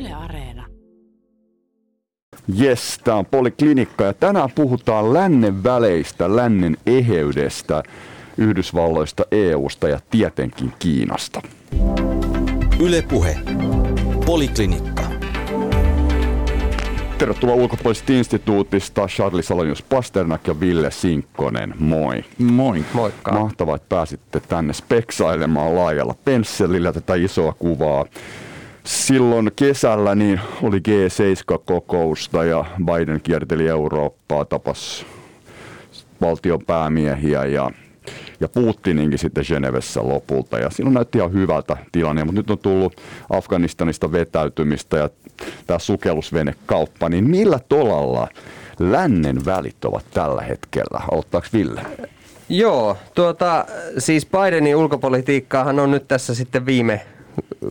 Yle Areena. Jes, tämä on Poliklinikka ja tänään puhutaan lännen väleistä, lännen eheydestä, Yhdysvalloista, EUsta ja tietenkin Kiinasta. Yle Puhe. Poliklinikka. Tervetuloa ulkopuolisesta instituutista Charlie Salonius Pasternak ja Ville Sinkkonen. Moi. Moi. Moikka. Mahtavaa, että pääsitte tänne speksailemaan laajalla pensselillä tätä isoa kuvaa. Silloin kesällä niin oli G7-kokousta ja Biden kierteli Eurooppaa, tapas valtion päämiehiä ja, ja Putininkin sitten Genevessä lopulta. Ja silloin näytti ihan hyvältä tilanne, mutta nyt on tullut Afganistanista vetäytymistä ja tämä sukellusvenekauppa, niin millä tolalla lännen välit ovat tällä hetkellä? Aloittaako Ville? Joo, tuota, siis Bidenin ulkopolitiikkaahan on nyt tässä sitten viime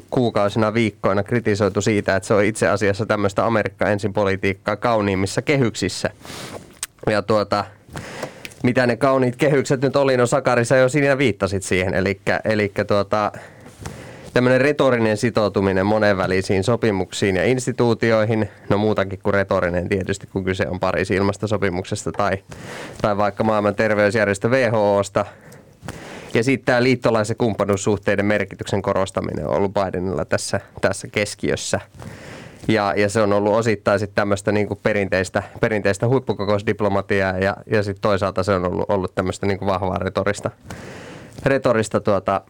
kuukausina, viikkoina kritisoitu siitä, että se on itse asiassa tämmöistä Amerikka ensin politiikkaa kauniimmissa kehyksissä. Ja tuota, mitä ne kauniit kehykset nyt oli, no Sakarissa jo siinä viittasit siihen, eli tuota, tämmöinen retorinen sitoutuminen monenvälisiin sopimuksiin ja instituutioihin, no muutakin kuin retorinen tietysti, kun kyse on Pariisin ilmastosopimuksesta tai, tai vaikka maailman terveysjärjestö WHOsta, ja sitten tämä liittolaisen kumppanuussuhteiden merkityksen korostaminen on ollut Bidenilla tässä, tässä keskiössä. Ja, ja se on ollut osittain sitten tämmöistä niin perinteistä, perinteistä huippukokousdiplomatiaa ja, ja sitten toisaalta se on ollut, ollut tämmöistä niin vahvaa retorista, retorista tuota,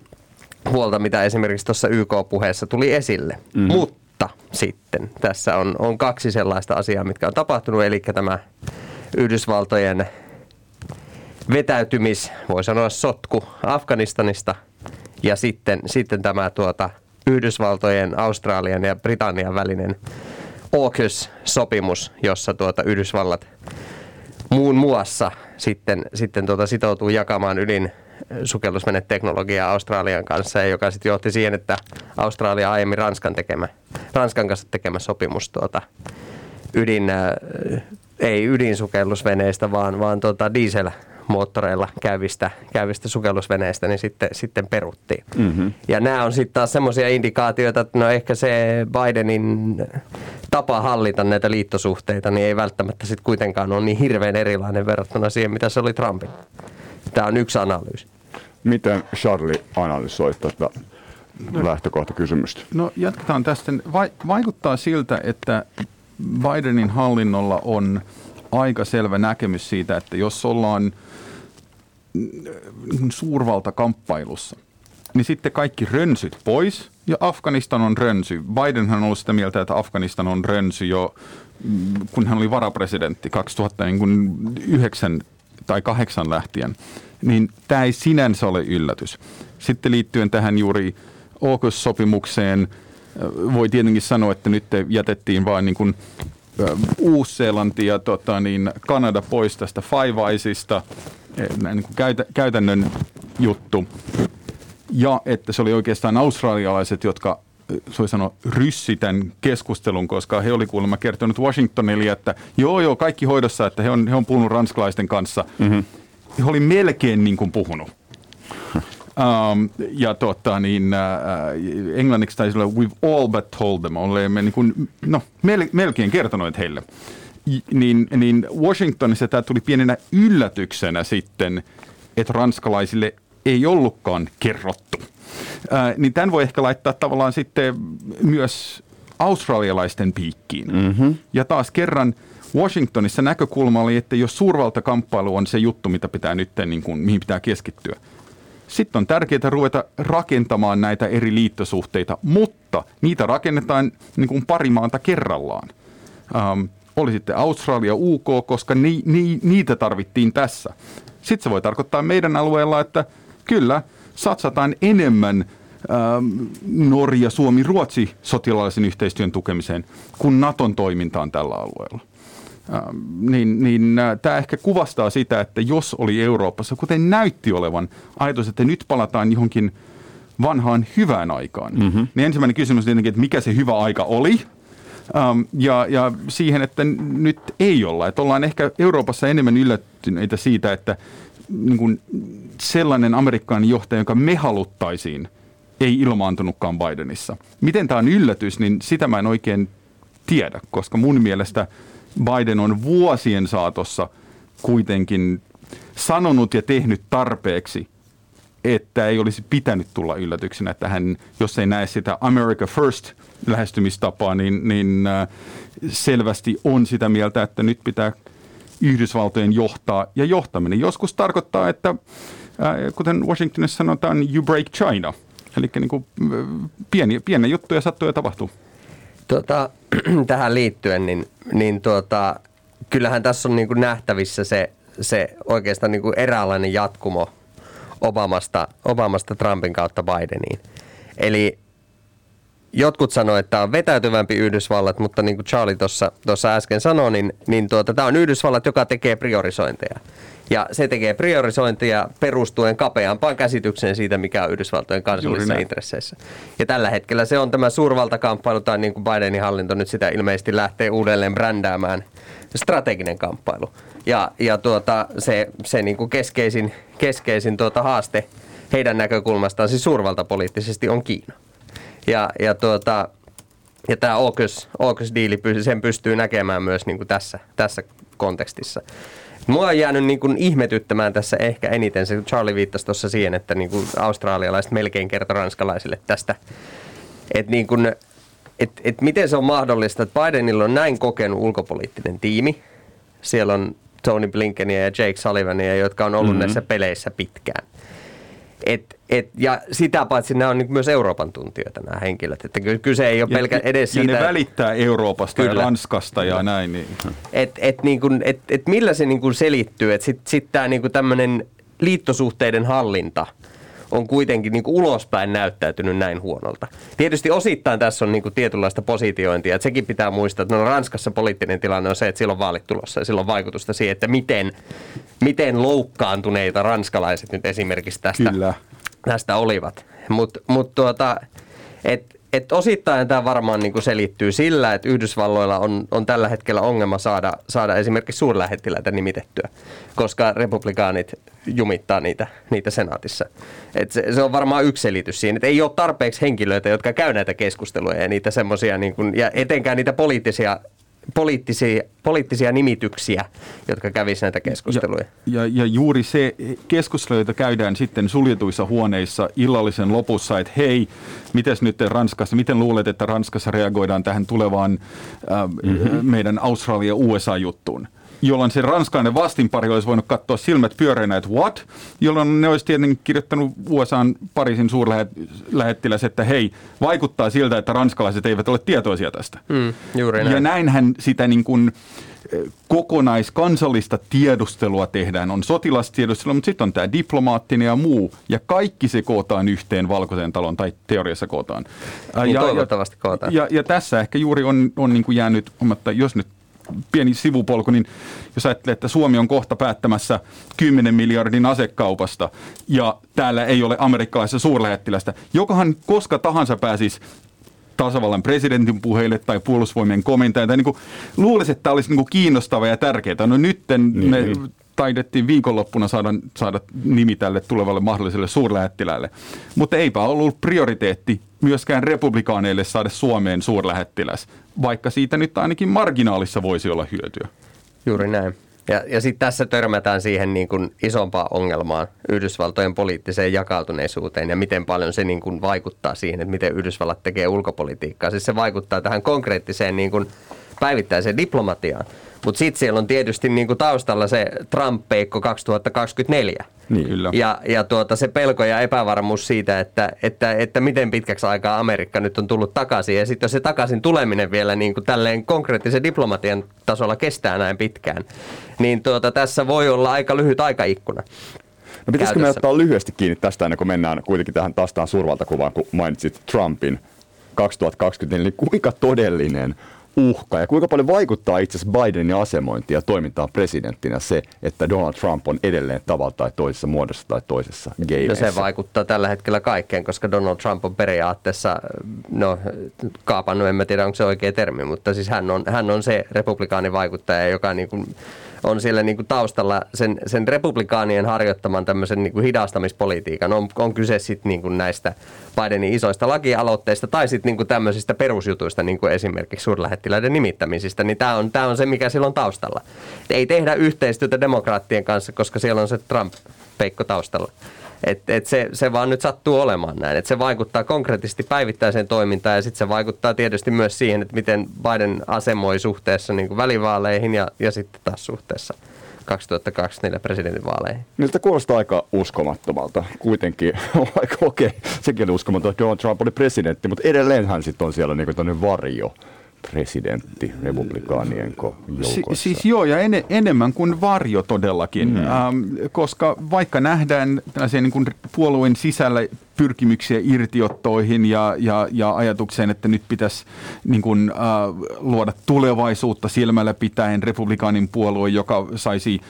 huolta, mitä esimerkiksi tuossa YK-puheessa tuli esille. Mm. Mutta sitten tässä on, on kaksi sellaista asiaa, mitkä on tapahtunut, eli tämä Yhdysvaltojen vetäytymis, voi sanoa sotku Afganistanista ja sitten, sitten tämä tuota, Yhdysvaltojen, Australian ja Britannian välinen AUKUS-sopimus, jossa tuota Yhdysvallat muun muassa sitten, sitten tuota sitoutuu jakamaan ydin sukellusveneteknologiaa Australian kanssa, joka sitten johti siihen, että Australia aiemmin Ranskan, tekemä, Ranskan kanssa tekemä sopimus tuota, ydin, äh, ei ydinsukellusveneistä, vaan, vaan tuota diesel moottoreilla käyvistä, käyvistä sukellusveneistä, niin sitten, sitten peruttiin. Mm-hmm. Ja nämä on sitten taas semmoisia indikaatioita, että no ehkä se Bidenin tapa hallita näitä liittosuhteita, niin ei välttämättä sitten kuitenkaan ole niin hirveän erilainen verrattuna siihen, mitä se oli Trumpin. Tämä on yksi analyysi. Miten Charlie analysoi tätä no, lähtökohtakysymystä? No jatketaan tästä. Vaikuttaa siltä, että Bidenin hallinnolla on aika selvä näkemys siitä, että jos ollaan suurvaltakamppailussa, niin sitten kaikki rönsyt pois ja Afganistan on rönsy. Bidenhan on ollut sitä mieltä, että Afganistan on rönsy jo mm, kun hän oli varapresidentti 2009 tai 8 lähtien, niin tämä ei sinänsä ole yllätys. Sitten liittyen tähän juuri AUKUS-sopimukseen, voi tietenkin sanoa, että nyt jätettiin vain niin kuin Uus-Seelanti ja tota, niin Kanada pois tästä Five Eyesista, niin kuin käytä, käytännön juttu. Ja että se oli oikeastaan australialaiset, jotka se sanoa, ryssi tämän keskustelun, koska he oli kuulemma kertonut Washingtonille, että joo joo, kaikki hoidossa, että he on, he on puhunut ranskalaisten kanssa. Mm-hmm. He oli melkein niin kuin puhunut. Um, ja tota, niin, uh, englanniksi taisi olla we've all but told them, olemme niin kuin, no, mel, melkein kertoneet heille. Niin, niin Washingtonissa tämä tuli pienenä yllätyksenä sitten, että ranskalaisille ei ollutkaan kerrottu. Uh, niin tämän voi ehkä laittaa tavallaan sitten myös australialaisten piikkiin. Mm-hmm. Ja taas kerran Washingtonissa näkökulma oli, että jos suurvaltakamppailu on se juttu, mitä pitää nyt, niin kuin, mihin pitää keskittyä – sitten on tärkeää ruveta rakentamaan näitä eri liittosuhteita, mutta niitä rakennetaan niin kuin pari maata kerrallaan. Ähm, oli sitten Australia, UK, koska ni, ni, niitä tarvittiin tässä. Sitten se voi tarkoittaa meidän alueella, että kyllä satsataan enemmän ähm, Norja, Suomi, Ruotsi sotilaallisen yhteistyön tukemiseen kuin Naton toimintaan tällä alueella. Ähm, niin, niin äh, tämä ehkä kuvastaa sitä, että jos oli Euroopassa, kuten näytti olevan ajatus, että nyt palataan johonkin vanhaan hyvään aikaan, mm-hmm. niin ensimmäinen kysymys on tietenkin, että mikä se hyvä aika oli, ja, ja siihen, että nyt ei olla. Että ollaan ehkä Euroopassa enemmän yllättyneitä siitä, että niin kuin sellainen amerikkalainen johtaja, jonka me haluttaisiin, ei ilmaantunutkaan Bidenissa. Miten tämä on yllätys, niin sitä mä en oikein tiedä, koska mun mielestä Biden on vuosien saatossa kuitenkin sanonut ja tehnyt tarpeeksi, että ei olisi pitänyt tulla yllätyksenä, että hän, jos ei näe sitä America First lähestymistapaa, niin, niin äh, selvästi on sitä mieltä, että nyt pitää Yhdysvaltojen johtaa. Ja johtaminen joskus tarkoittaa, että äh, kuten Washingtonissa sanotaan, you break China. Eli niin kuin, äh, pieniä, pieniä juttuja sattuu ja tapahtuu. Tota, tähän liittyen, niin, niin tuota, kyllähän tässä on niin kuin nähtävissä se, se oikeastaan niin kuin eräänlainen jatkumo Obamasta, Obamasta Trumpin kautta Bideniin. Eli jotkut sanoivat, että tämä on vetäytyvämpi Yhdysvallat, mutta niin kuin Charlie tuossa äsken sanoi, niin, niin tuota, tämä on Yhdysvallat, joka tekee priorisointeja. Ja se tekee priorisointia perustuen kapeampaan käsitykseen siitä, mikä on Yhdysvaltojen kansallisissa intresseissä. Ja tällä hetkellä se on tämä suurvaltakamppailu, tai niin kuin Bidenin hallinto nyt sitä ilmeisesti lähtee uudelleen brändäämään, strateginen kamppailu. Ja, ja tuota, se, se niin kuin keskeisin, keskeisin tuota haaste heidän näkökulmastaan, siis suurvaltapoliittisesti, on Kiina. Ja, ja, tuota, ja tämä AUKUS, AUKUS-diili, sen pystyy näkemään myös niin kuin tässä, tässä kontekstissa. Mua on jäänyt niin kuin ihmetyttämään tässä ehkä eniten se, Charlie viittasi tuossa siihen, että niin kuin australialaiset melkein kertoi ranskalaisille tästä, että niin kuin, et, et miten se on mahdollista, että Bidenilla on näin kokenut ulkopoliittinen tiimi. Siellä on Tony Blinkenia ja Jake Sullivania, jotka on ollut mm-hmm. näissä peleissä pitkään. Et, et, ja sitä paitsi nämä on niin myös Euroopan tuntijoita nämä henkilöt. Että kyse ei ole pelkä edes ja siitä. Ja ne välittää Euroopasta kyllä. ja Ranskasta ja näin. Niin. Et, et, niin kuin, et, et millä se niin kuin selittyy, että sitten sit tämä niin tämmöinen liittosuhteiden hallinta – on kuitenkin niin kuin ulospäin näyttäytynyt näin huonolta. Tietysti osittain tässä on niin kuin tietynlaista positiointia, että sekin pitää muistaa, että no Ranskassa poliittinen tilanne on se, että silloin vaalit tulossa ja silloin vaikutusta siihen, että miten, miten loukkaantuneita ranskalaiset nyt esimerkiksi tästä, Kyllä. tästä olivat. Mutta mut tuota, et, et osittain tämä varmaan niin kuin selittyy sillä, että Yhdysvalloilla on, on tällä hetkellä ongelma saada, saada esimerkiksi suurlähettiläitä nimitettyä, koska republikaanit jumittaa niitä, niitä senaatissa. Et se, se on varmaan yksi selitys siinä, että ei ole tarpeeksi henkilöitä, jotka käy näitä keskusteluja ja niitä semmoisia, niin ja etenkään niitä poliittisia poliittisia, poliittisia nimityksiä, jotka kävisivät näitä keskusteluja. Ja, ja, ja juuri se keskustelu, jota käydään sitten suljetuissa huoneissa illallisen lopussa, että hei, miten nyt Ranskassa, miten luulet, että Ranskassa reagoidaan tähän tulevaan äh, mm-hmm. meidän Australia-USA-juttuun? Jolloin se ranskalainen vastinpari olisi voinut katsoa silmät pyöreinä, että what? Jolloin ne olisi tietenkin kirjoittanut USAn Pariisin suurlähettiläs, että hei, vaikuttaa siltä, että ranskalaiset eivät ole tietoisia tästä. Mm, juuri näin. Ja näinhän sitä niin kuin, kokonaiskansallista tiedustelua tehdään. On sotilastiedustelua, mutta sitten on tämä diplomaattinen ja muu. Ja kaikki se kootaan yhteen valkoisen talon, tai teoriassa kootaan. Niin ja, toivottavasti kootaan. Ja, ja tässä ehkä juuri on, on niin kuin jäänyt, että jos nyt pieni sivupolku, niin jos ajattelee, että Suomi on kohta päättämässä 10 miljardin asekaupasta ja täällä ei ole amerikkalaisessa suurlähettilästä, jokohan koska tahansa pääsisi tasavallan presidentin puheille tai puolustusvoimien komentajan. Tai niin kuin, luulisi, että tämä olisi niin kuin kiinnostava ja tärkeää. No nyt niin, me niin. Taidettiin viikonloppuna saada, saada nimi tälle tulevalle mahdolliselle suurlähettiläälle. Mutta eipä ollut prioriteetti myöskään republikaaneille saada Suomeen suurlähettiläs vaikka siitä nyt ainakin marginaalissa voisi olla hyötyä. Juuri näin. Ja, ja sitten tässä törmätään siihen niin kuin isompaan ongelmaan, Yhdysvaltojen poliittiseen jakautuneisuuteen ja miten paljon se niin kuin vaikuttaa siihen, että miten Yhdysvallat tekee ulkopolitiikkaa. Siis se vaikuttaa tähän konkreettiseen niin kuin päivittäiseen diplomatiaan. Mutta sitten siellä on tietysti niin kuin taustalla se Trump-peikko 2024. Niin, kyllä. Ja, ja tuota, se pelko ja epävarmuus siitä, että, että, että miten pitkäksi aikaa Amerikka nyt on tullut takaisin. Ja sitten jos se takaisin tuleminen vielä niin kuin tälleen konkreettisen diplomatian tasolla kestää näin pitkään, niin tuota, tässä voi olla aika lyhyt aikaikkuna. No pitäisikö me ottaa lyhyesti kiinni tästä ennen kuin mennään kuitenkin tähän taastaan suurvaltakuvaan, kun mainitsit Trumpin 2024, niin kuinka todellinen uhka ja kuinka paljon vaikuttaa itse asiassa Bidenin asemointia ja toimintaa presidenttinä se, että Donald Trump on edelleen tavalla tai toisessa muodossa tai toisessa gameissa? No se vaikuttaa tällä hetkellä kaikkeen, koska Donald Trump on periaatteessa, no kaapannut, en mä tiedä onko se oikea termi, mutta siis hän on, hän on se republikaanivaikuttaja, joka niin kuin on siellä niin kuin taustalla sen, sen republikaanien harjoittaman tämmöisen niin kuin hidastamispolitiikan. On, on kyse sitten niin kuin näistä Bidenin isoista lakialoitteista tai sitten niin kuin tämmöisistä perusjutuista, niin kuin esimerkiksi suurlähettiläiden nimittämisistä, niin tämä on, tämä on se, mikä silloin taustalla. Ei tehdä yhteistyötä demokraattien kanssa, koska siellä on se Trump-peikko taustalla. Et, et se, se vaan nyt sattuu olemaan näin. Et se vaikuttaa konkreettisesti päivittäiseen toimintaan ja sitten se vaikuttaa tietysti myös siihen, että miten Biden asemoi suhteessa niin välivaaleihin ja, ja sitten taas suhteessa 2024 presidentinvaaleihin. Niiltä kuulostaa aika uskomattomalta. Kuitenkin, okei, okay, sekin on uskomaton, että Donald Trump oli presidentti, mutta edelleen hän sitten on siellä niin varjo presidentti republikaanien joukossa. Si- siis joo, ja en, enemmän kuin varjo todellakin, mm. ähm, koska vaikka nähdään niin kuin puolueen sisällä pyrkimyksiä irtiottoihin ja, ja, ja ajatukseen, että nyt pitäisi niin kuin, äh, luoda tulevaisuutta silmällä pitäen republikaanin puolue, joka saisi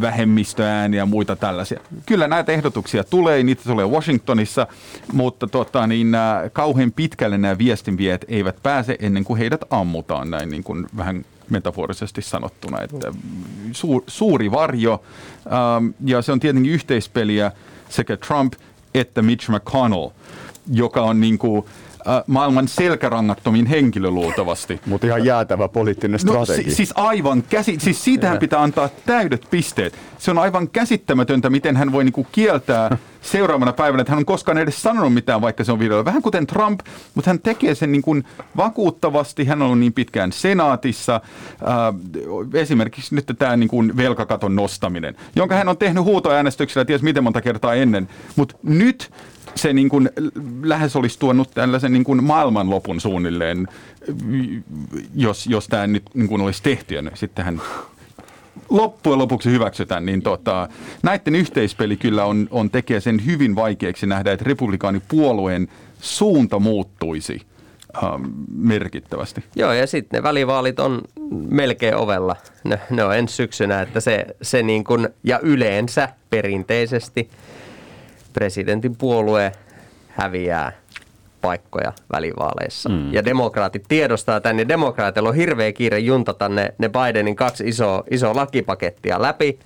vähemmistöään ja muita tällaisia. Kyllä näitä ehdotuksia tulee, niitä tulee Washingtonissa, mutta tota, niin, äh, kauhean pitkälle nämä viestinviet eivät pääse ennen kuin heidät ammutaan näin niin kuin vähän metaforisesti sanottuna. Että suur, suuri varjo ähm, ja se on tietenkin yhteispeliä sekä Trump – että Mitch McConnell, joka on niin kuin, äh, maailman selkärangattomin henkilö luultavasti. Mutta ihan jäätävä poliittinen strategia. No, si- siis aivan käsi, siis siitähän pitää antaa täydet pisteet. Se on aivan käsittämätöntä, miten hän voi niinku kieltää seuraavana päivänä, että hän on koskaan edes sanonut mitään, vaikka se on videolla. Vähän kuten Trump, mutta hän tekee sen niin kuin vakuuttavasti. Hän on ollut niin pitkään senaatissa. Äh, esimerkiksi nyt tämä niin kuin velkakaton nostaminen, jonka hän on tehnyt huutoäänestyksellä ties miten monta kertaa ennen. Mutta nyt se niin kuin lähes olisi tuonut tällaisen niin kuin maailmanlopun suunnilleen, jos, jos tämä nyt niin kuin olisi tehty. Ja sitten hän loppujen lopuksi hyväksytään, niin tota, näiden yhteispeli kyllä on, on tekee sen hyvin vaikeaksi nähdä, että republikaanipuolueen suunta muuttuisi ähm, merkittävästi. Joo, ja sitten ne välivaalit on melkein ovella. Ne, ne on ensi syksynä, että se, se niin kuin, ja yleensä perinteisesti presidentin puolue häviää paikkoja välivaaleissa. Mm. Ja demokraatit tiedostaa tänne. Demokraatilla on hirveä kiire juntata ne, ne Bidenin kaksi isoa iso lakipakettia läpi.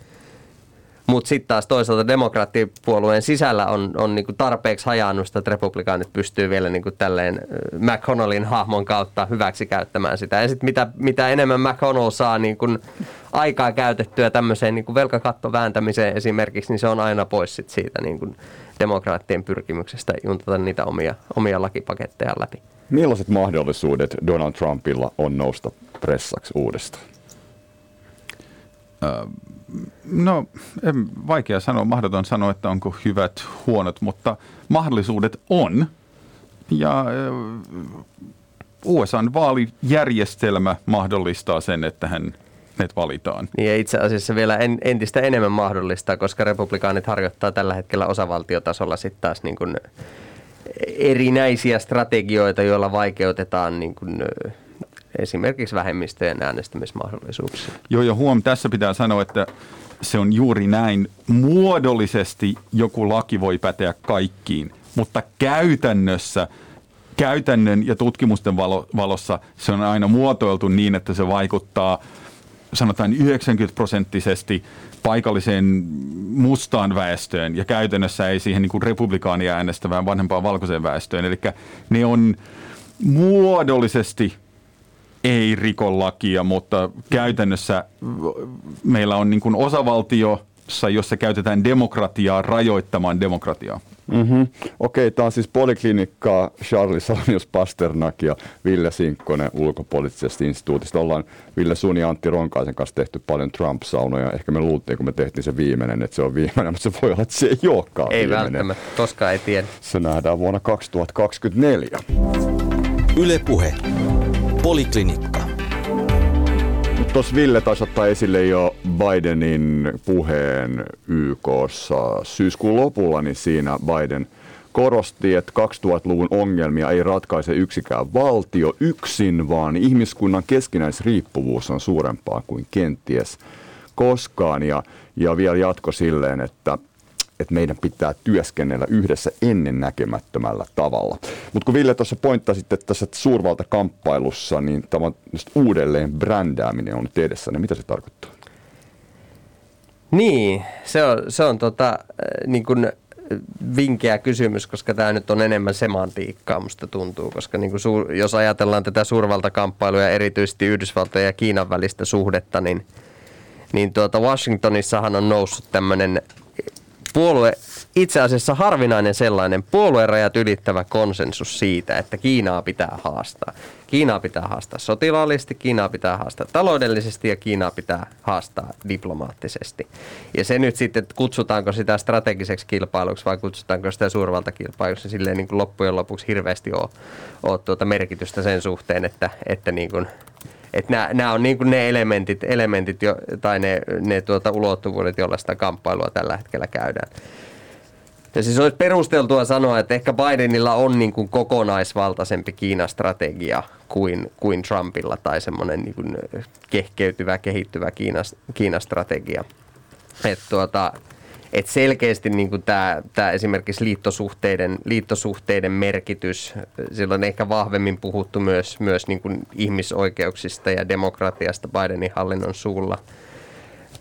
Mutta sitten taas toisaalta demokraattipuolueen sisällä on, on niinku tarpeeksi hajannusta, että republikaanit pystyy vielä niinku tälleen McConnellin hahmon kautta hyväksi käyttämään sitä. Ja sitten mitä, mitä enemmän McConnell saa niinku aikaa käytettyä tämmöiseen niinku velkakatto vääntämiseen esimerkiksi, niin se on aina pois sit siitä niinku demokraattien pyrkimyksestä juntata niitä omia, omia lakipaketteja läpi. Millaiset mahdollisuudet Donald Trumpilla on nousta pressaksi uudestaan? No, en, vaikea sanoa, mahdoton sanoa, että onko hyvät, huonot, mutta mahdollisuudet on. Ja USAn vaalijärjestelmä mahdollistaa sen, että hän ne valitaan. Niin ja itse asiassa vielä en, entistä enemmän mahdollista, koska republikaanit harjoittaa tällä hetkellä osavaltiotasolla sitten taas niin kuin erinäisiä strategioita, joilla vaikeutetaan niin kuin esimerkiksi vähemmistöjen äänestämismahdollisuuksia. Joo, ja huom, tässä pitää sanoa, että se on juuri näin. Muodollisesti joku laki voi päteä kaikkiin, mutta käytännössä käytännön ja tutkimusten valossa se on aina muotoiltu niin, että se vaikuttaa – sanotaan 90 prosenttisesti paikalliseen mustaan väestöön ja käytännössä ei siihen niin republikaania äänestävään vanhempaan valkoiseen väestöön. Eli ne on muodollisesti ei rikollakia, mutta käytännössä meillä on niin kuin osavaltio, jossa käytetään demokratiaa rajoittamaan demokratiaa. Mm-hmm. Okei, tämä on siis Poliklinikkaa, Charlie Salmius Pasternak ja Ville Sinkkonen ulkopoliittisesta instituutista. Ollaan Ville Suni ja Antti Ronkaisen kanssa tehty paljon Trump-saunoja. Ehkä me luultiin, kun me tehtiin se viimeinen, että se on viimeinen, mutta se voi olla, että se ei olekaan Ei viimeinen. välttämättä, koska ei tiedä. Se nähdään vuonna 2024. Yle Puhe. Poliklinikka. Tuossa Ville taisi ottaa esille jo Bidenin puheen YKssa syyskuun lopulla, niin siinä Biden korosti, että 2000-luvun ongelmia ei ratkaise yksikään valtio yksin, vaan ihmiskunnan keskinäisriippuvuus on suurempaa kuin kenties koskaan. Ja, ja vielä jatko silleen, että että meidän pitää työskennellä yhdessä ennennäkemättömällä tavalla. Mutta kun Ville tuossa pointtasi, että tässä suurvaltakamppailussa, niin tämä uudelleen brändääminen on nyt edessä, niin mitä se tarkoittaa? Niin, se on, se on tota, äh, niin kuin vinkeä kysymys, koska tämä nyt on enemmän semantiikkaa, musta tuntuu, koska niin suur, jos ajatellaan tätä suurvaltakamppailua ja erityisesti Yhdysvaltojen ja Kiinan välistä suhdetta, niin, niin tuota Washingtonissahan on noussut tämmöinen puolue, itse asiassa harvinainen sellainen puoluerajat ylittävä konsensus siitä, että Kiinaa pitää haastaa. Kiinaa pitää haastaa sotilaallisesti, Kiinaa pitää haastaa taloudellisesti ja Kiinaa pitää haastaa diplomaattisesti. Ja se nyt sitten, että kutsutaanko sitä strategiseksi kilpailuksi vai kutsutaanko sitä suurvaltakilpailuksi, silleen niin kuin loppujen lopuksi hirveästi ole, ole tuota merkitystä sen suhteen, että, että niin kuin että nämä, nämä on niin kuin ne elementit, elementit jo, tai ne, ne tuota ulottuvuudet, joilla sitä kamppailua tällä hetkellä käydään. Ja siis olisi perusteltua sanoa, että ehkä Bidenilla on niin kuin kokonaisvaltaisempi Kiinan strategia kuin, kuin Trumpilla tai semmoinen niin kuin kehkeytyvä, kehittyvä Kiinan, Kiinan strategia. Että tuota, et selkeästi niin tämä, tämä esimerkiksi liittosuhteiden, liittosuhteiden merkitys, silloin ehkä vahvemmin puhuttu myös, myös niin kuin ihmisoikeuksista ja demokratiasta Bidenin hallinnon suulla.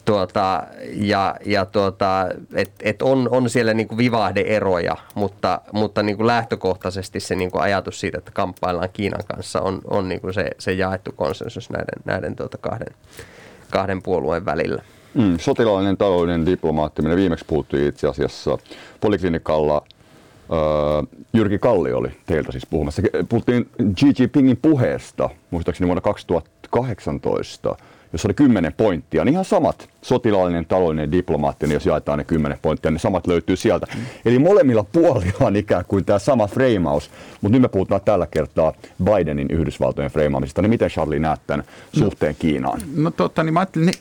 Tuota, ja ja tuota, et, et on, on siellä niin kuin vivahdeeroja, mutta, mutta niin kuin lähtökohtaisesti se niin kuin ajatus siitä, että kamppaillaan Kiinan kanssa, on, on niin kuin se, se jaettu konsensus näiden, näiden tuota kahden, kahden puolueen välillä. Mm, sotilaallinen, taloudellinen, diplomaattinen. Viimeksi puhuttui itse asiassa poliklinikalla öö, Jyrki Kalli oli teiltä siis puhumassa. Puhuttiin Xi Jinpingin puheesta, muistaakseni vuonna 2018 jossa oli kymmenen pointtia, niin ihan samat, sotilaallinen, taloudellinen, diplomaattinen, jos jaetaan ne kymmenen pointtia, niin samat löytyy sieltä. Eli molemmilla puolilla on ikään kuin tämä sama freimaus, mutta nyt me puhutaan tällä kertaa Bidenin Yhdysvaltojen freimaamisesta. Niin miten Charlie näet tämän suhteen no, Kiinaan? No totta, niin mä ajattelin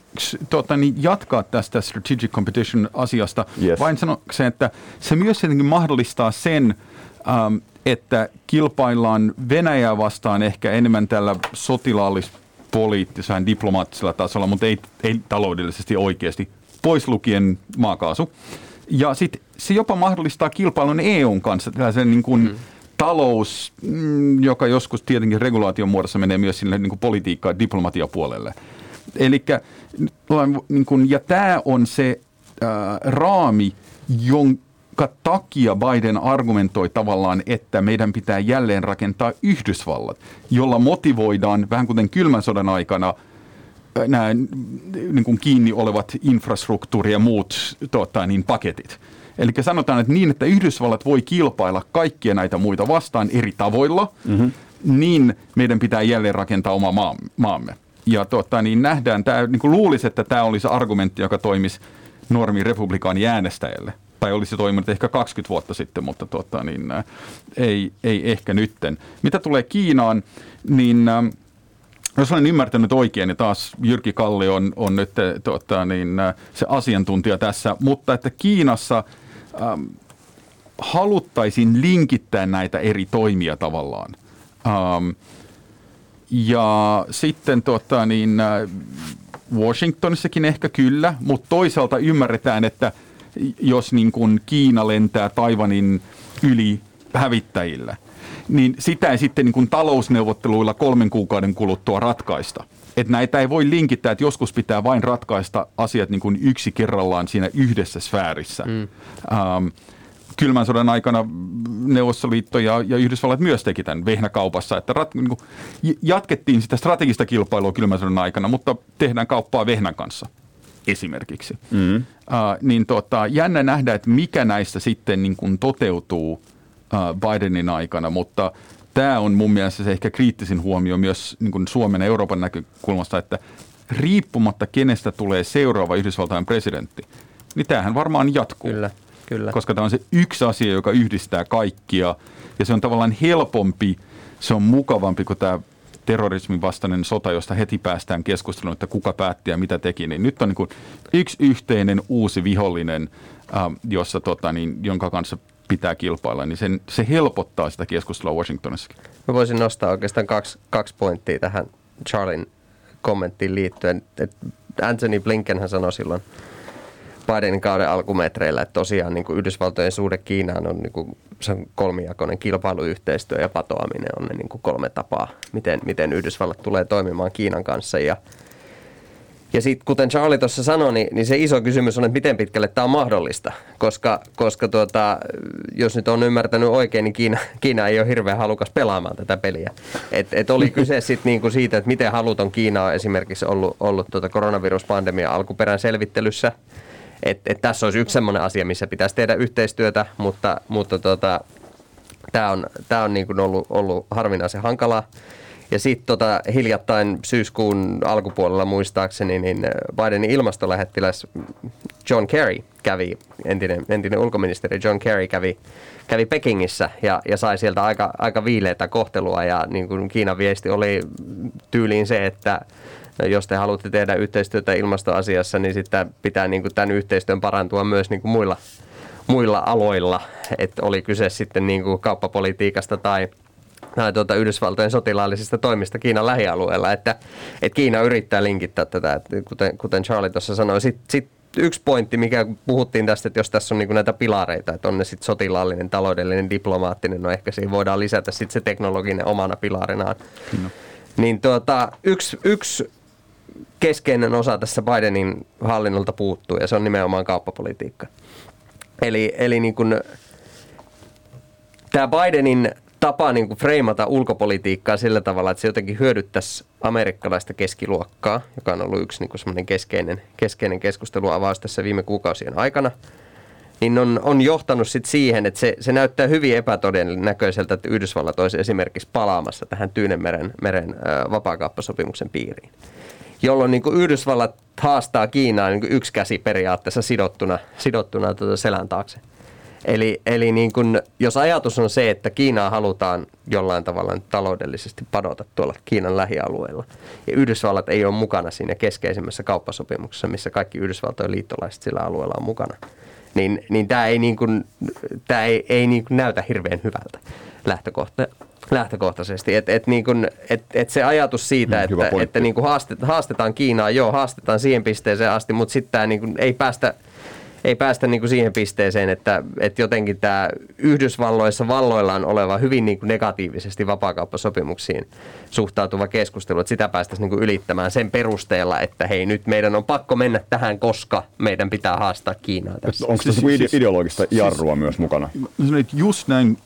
tota, niin jatkaa tästä strategic competition asiasta, yes. vain sanokseen, että se myös jotenkin mahdollistaa sen, ähm, että kilpaillaan Venäjää vastaan ehkä enemmän tällä sotilaallisella poliittisella, diplomaattisella tasolla, mutta ei, ei taloudellisesti oikeasti, pois lukien maakaasu. Ja sitten se jopa mahdollistaa kilpailun EUn kanssa, tällaisen niin kuin mm. talous, mm, joka joskus tietenkin regulaation muodossa menee myös sinne niin politiikka- ja diplomatiapuolelle. Eli niin ja tämä on se äh, raami, jon, jonka takia Biden argumentoi tavallaan, että meidän pitää jälleen rakentaa Yhdysvallat, jolla motivoidaan vähän kuten kylmän sodan aikana nämä niin kuin kiinni olevat infrastruktuuri ja muut tota, niin paketit. Eli sanotaan, että niin, että Yhdysvallat voi kilpailla kaikkia näitä muita vastaan eri tavoilla, mm-hmm. niin meidän pitää jälleen rakentaa oma maamme. Ja tota, niin nähdään, tämä, niin kuin luulisi, että tämä olisi argumentti, joka toimisi normi republikaani äänestäjälle tai olisi toiminut ehkä 20 vuotta sitten, mutta tuota, niin, ei, ei ehkä nytten. Mitä tulee Kiinaan, niin jos olen ymmärtänyt oikein, niin taas Jyrki Kalli on, on nyt tuota, niin, se asiantuntija tässä, mutta että Kiinassa ä, haluttaisiin linkittää näitä eri toimia tavallaan. Ähm, ja sitten tuota, niin, Washingtonissakin ehkä kyllä, mutta toisaalta ymmärretään, että – jos niin kuin Kiina lentää Taivanin yli hävittäjillä, niin sitä ei sitten niin kuin talousneuvotteluilla kolmen kuukauden kuluttua ratkaista. Että näitä ei voi linkittää, että joskus pitää vain ratkaista asiat niin kuin yksi kerrallaan siinä yhdessä sfäärissä. Mm. Ähm, kylmän sodan aikana Neuvostoliitto ja, ja Yhdysvallat myös teki tämän vehnäkaupassa, että rat, niin kuin, jatkettiin sitä strategista kilpailua kylmän sodan aikana, mutta tehdään kauppaa vehnän kanssa esimerkiksi. Mm. Uh, niin tota, jännä nähdä, että mikä näistä sitten niin kuin toteutuu uh, Bidenin aikana, mutta tämä on mun mielestä se ehkä kriittisin huomio myös niin kuin Suomen ja Euroopan näkökulmasta, että riippumatta kenestä tulee seuraava Yhdysvaltain presidentti, niin tämähän varmaan jatkuu. Kyllä, kyllä. Koska tämä on se yksi asia, joka yhdistää kaikkia ja se on tavallaan helpompi, se on mukavampi kuin tämä terrorismin vastainen sota, josta heti päästään keskusteluun, että kuka päätti ja mitä teki, niin nyt on niin kuin yksi yhteinen uusi vihollinen, äh, jossa, tota, niin, jonka kanssa pitää kilpailla, niin sen, se helpottaa sitä keskustelua Washingtonissakin. Mä voisin nostaa oikeastaan kaksi, kaksi pointtia tähän Charlin kommenttiin liittyen. Et Anthony Blinken sanoi silloin Bidenin kauden alkumetreillä, että tosiaan niin kuin Yhdysvaltojen suhde Kiinaan on, niin kuin, se on kolmijakoinen kilpailuyhteistyö ja patoaminen on ne niin kuin kolme tapaa, miten, miten Yhdysvallat tulee toimimaan Kiinan kanssa. Ja, Ja sitten kuten Charlie tuossa sanoi, niin, niin se iso kysymys on, että miten pitkälle tämä on mahdollista. Koska, koska tuota, jos nyt on ymmärtänyt oikein, niin Kiina, Kiina ei ole hirveän halukas pelaamaan tätä peliä. Et, et oli kyse sitten niinku siitä, että miten haluton Kiina on esimerkiksi ollut, ollut tuota koronaviruspandemia alkuperän selvittelyssä. Et, et tässä olisi yksi sellainen asia, missä pitäisi tehdä yhteistyötä, mutta, mutta tuota, tämä on, tää on niin ollut, ollut harvinaisen hankalaa. Ja sitten tota, hiljattain syyskuun alkupuolella muistaakseni, niin Bidenin ilmastolähettiläs John Kerry kävi, entinen, entinen ulkoministeri John Kerry kävi, kävi Pekingissä ja, ja sai sieltä aika, aika viileitä kohtelua. Ja niin kuin Kiinan viesti oli tyyliin se, että jos te haluatte tehdä yhteistyötä ilmastoasiassa, niin sitten pitää niin kuin tämän yhteistyön parantua myös niin kuin muilla, muilla aloilla. Että oli kyse sitten niin kuin kauppapolitiikasta tai – tai tuota Yhdysvaltojen sotilaallisista toimista Kiinan lähialueella, että, että Kiina yrittää linkittää tätä, että kuten, kuten Charlie tuossa sanoi. Sitten sit yksi pointti, mikä puhuttiin tästä, että jos tässä on niin näitä pilareita, että on ne sitten sotilaallinen, taloudellinen, diplomaattinen, no ehkä siihen voidaan lisätä sitten se teknologinen omana pilarinaan. No. Niin tuota, yksi, yksi keskeinen osa tässä Bidenin hallinnolta puuttuu ja se on nimenomaan kauppapolitiikka. Eli, eli niin kuin, tämä Bidenin tapa niin kuin freimata ulkopolitiikkaa sillä tavalla, että se jotenkin hyödyttäisi amerikkalaista keskiluokkaa, joka on ollut yksi niin kuin keskeinen, keskeinen keskusteluavaus tässä viime kuukausien aikana, niin on, on johtanut sit siihen, että se, se näyttää hyvin epätodennäköiseltä, että Yhdysvallat olisi esimerkiksi palaamassa tähän Tyynemeren meren, vapaakauppasopimuksen piiriin. Jolloin niin kuin Yhdysvallat haastaa Kiinaa niin kuin yksi käsi periaatteessa sidottuna, sidottuna tuota selän taakse. Eli, eli niin kun, jos ajatus on se, että Kiinaa halutaan jollain tavalla taloudellisesti padota tuolla Kiinan lähialueilla, ja Yhdysvallat ei ole mukana siinä keskeisimmässä kauppasopimuksessa, missä kaikki Yhdysvaltojen liittolaiset sillä alueella on mukana, niin, niin tämä ei, niin kun, tämä ei, ei niin kun näytä hirveän hyvältä lähtökohta, lähtökohtaisesti. Et, et niin kun, et, et se ajatus siitä, mm, että, että niin haastetaan Kiinaa, joo, haastetaan siihen pisteeseen asti, mutta sitten tämä niin ei päästä – ei päästä niin kuin siihen pisteeseen, että, että jotenkin tämä Yhdysvalloissa valloillaan oleva hyvin niin kuin negatiivisesti vapaakauppasopimuksiin suhtautuva keskustelu, että sitä päästäisiin niin kuin ylittämään sen perusteella, että hei nyt meidän on pakko mennä tähän, koska meidän pitää haastaa Kiinaa tässä. Onko tässä siis, siis, ideologista jarrua siis, myös mukana? Just näin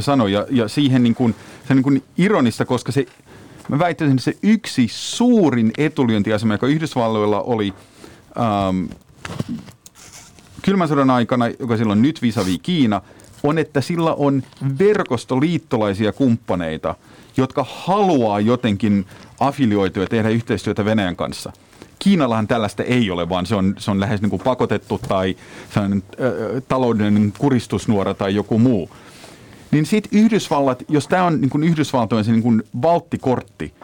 sanoin ja, ja siihen niin kuin, se niin kuin ironista, koska se, mä väittäisin, että se yksi suurin etulyöntiasema, joka Yhdysvalloilla oli ähm, kylmän sodan aikana, joka silloin nyt visavi Kiina, on, että sillä on verkosto liittolaisia kumppaneita, jotka haluaa jotenkin affilioitua ja tehdä yhteistyötä Venäjän kanssa. Kiinallahan tällaista ei ole, vaan se on, se on lähes niin kuin pakotettu tai sellainen äh, taloudellinen kuristusnuora tai joku muu. Niin sitten Yhdysvallat, jos tämä on niin kuin Yhdysvaltojen se niin kuin valttikortti,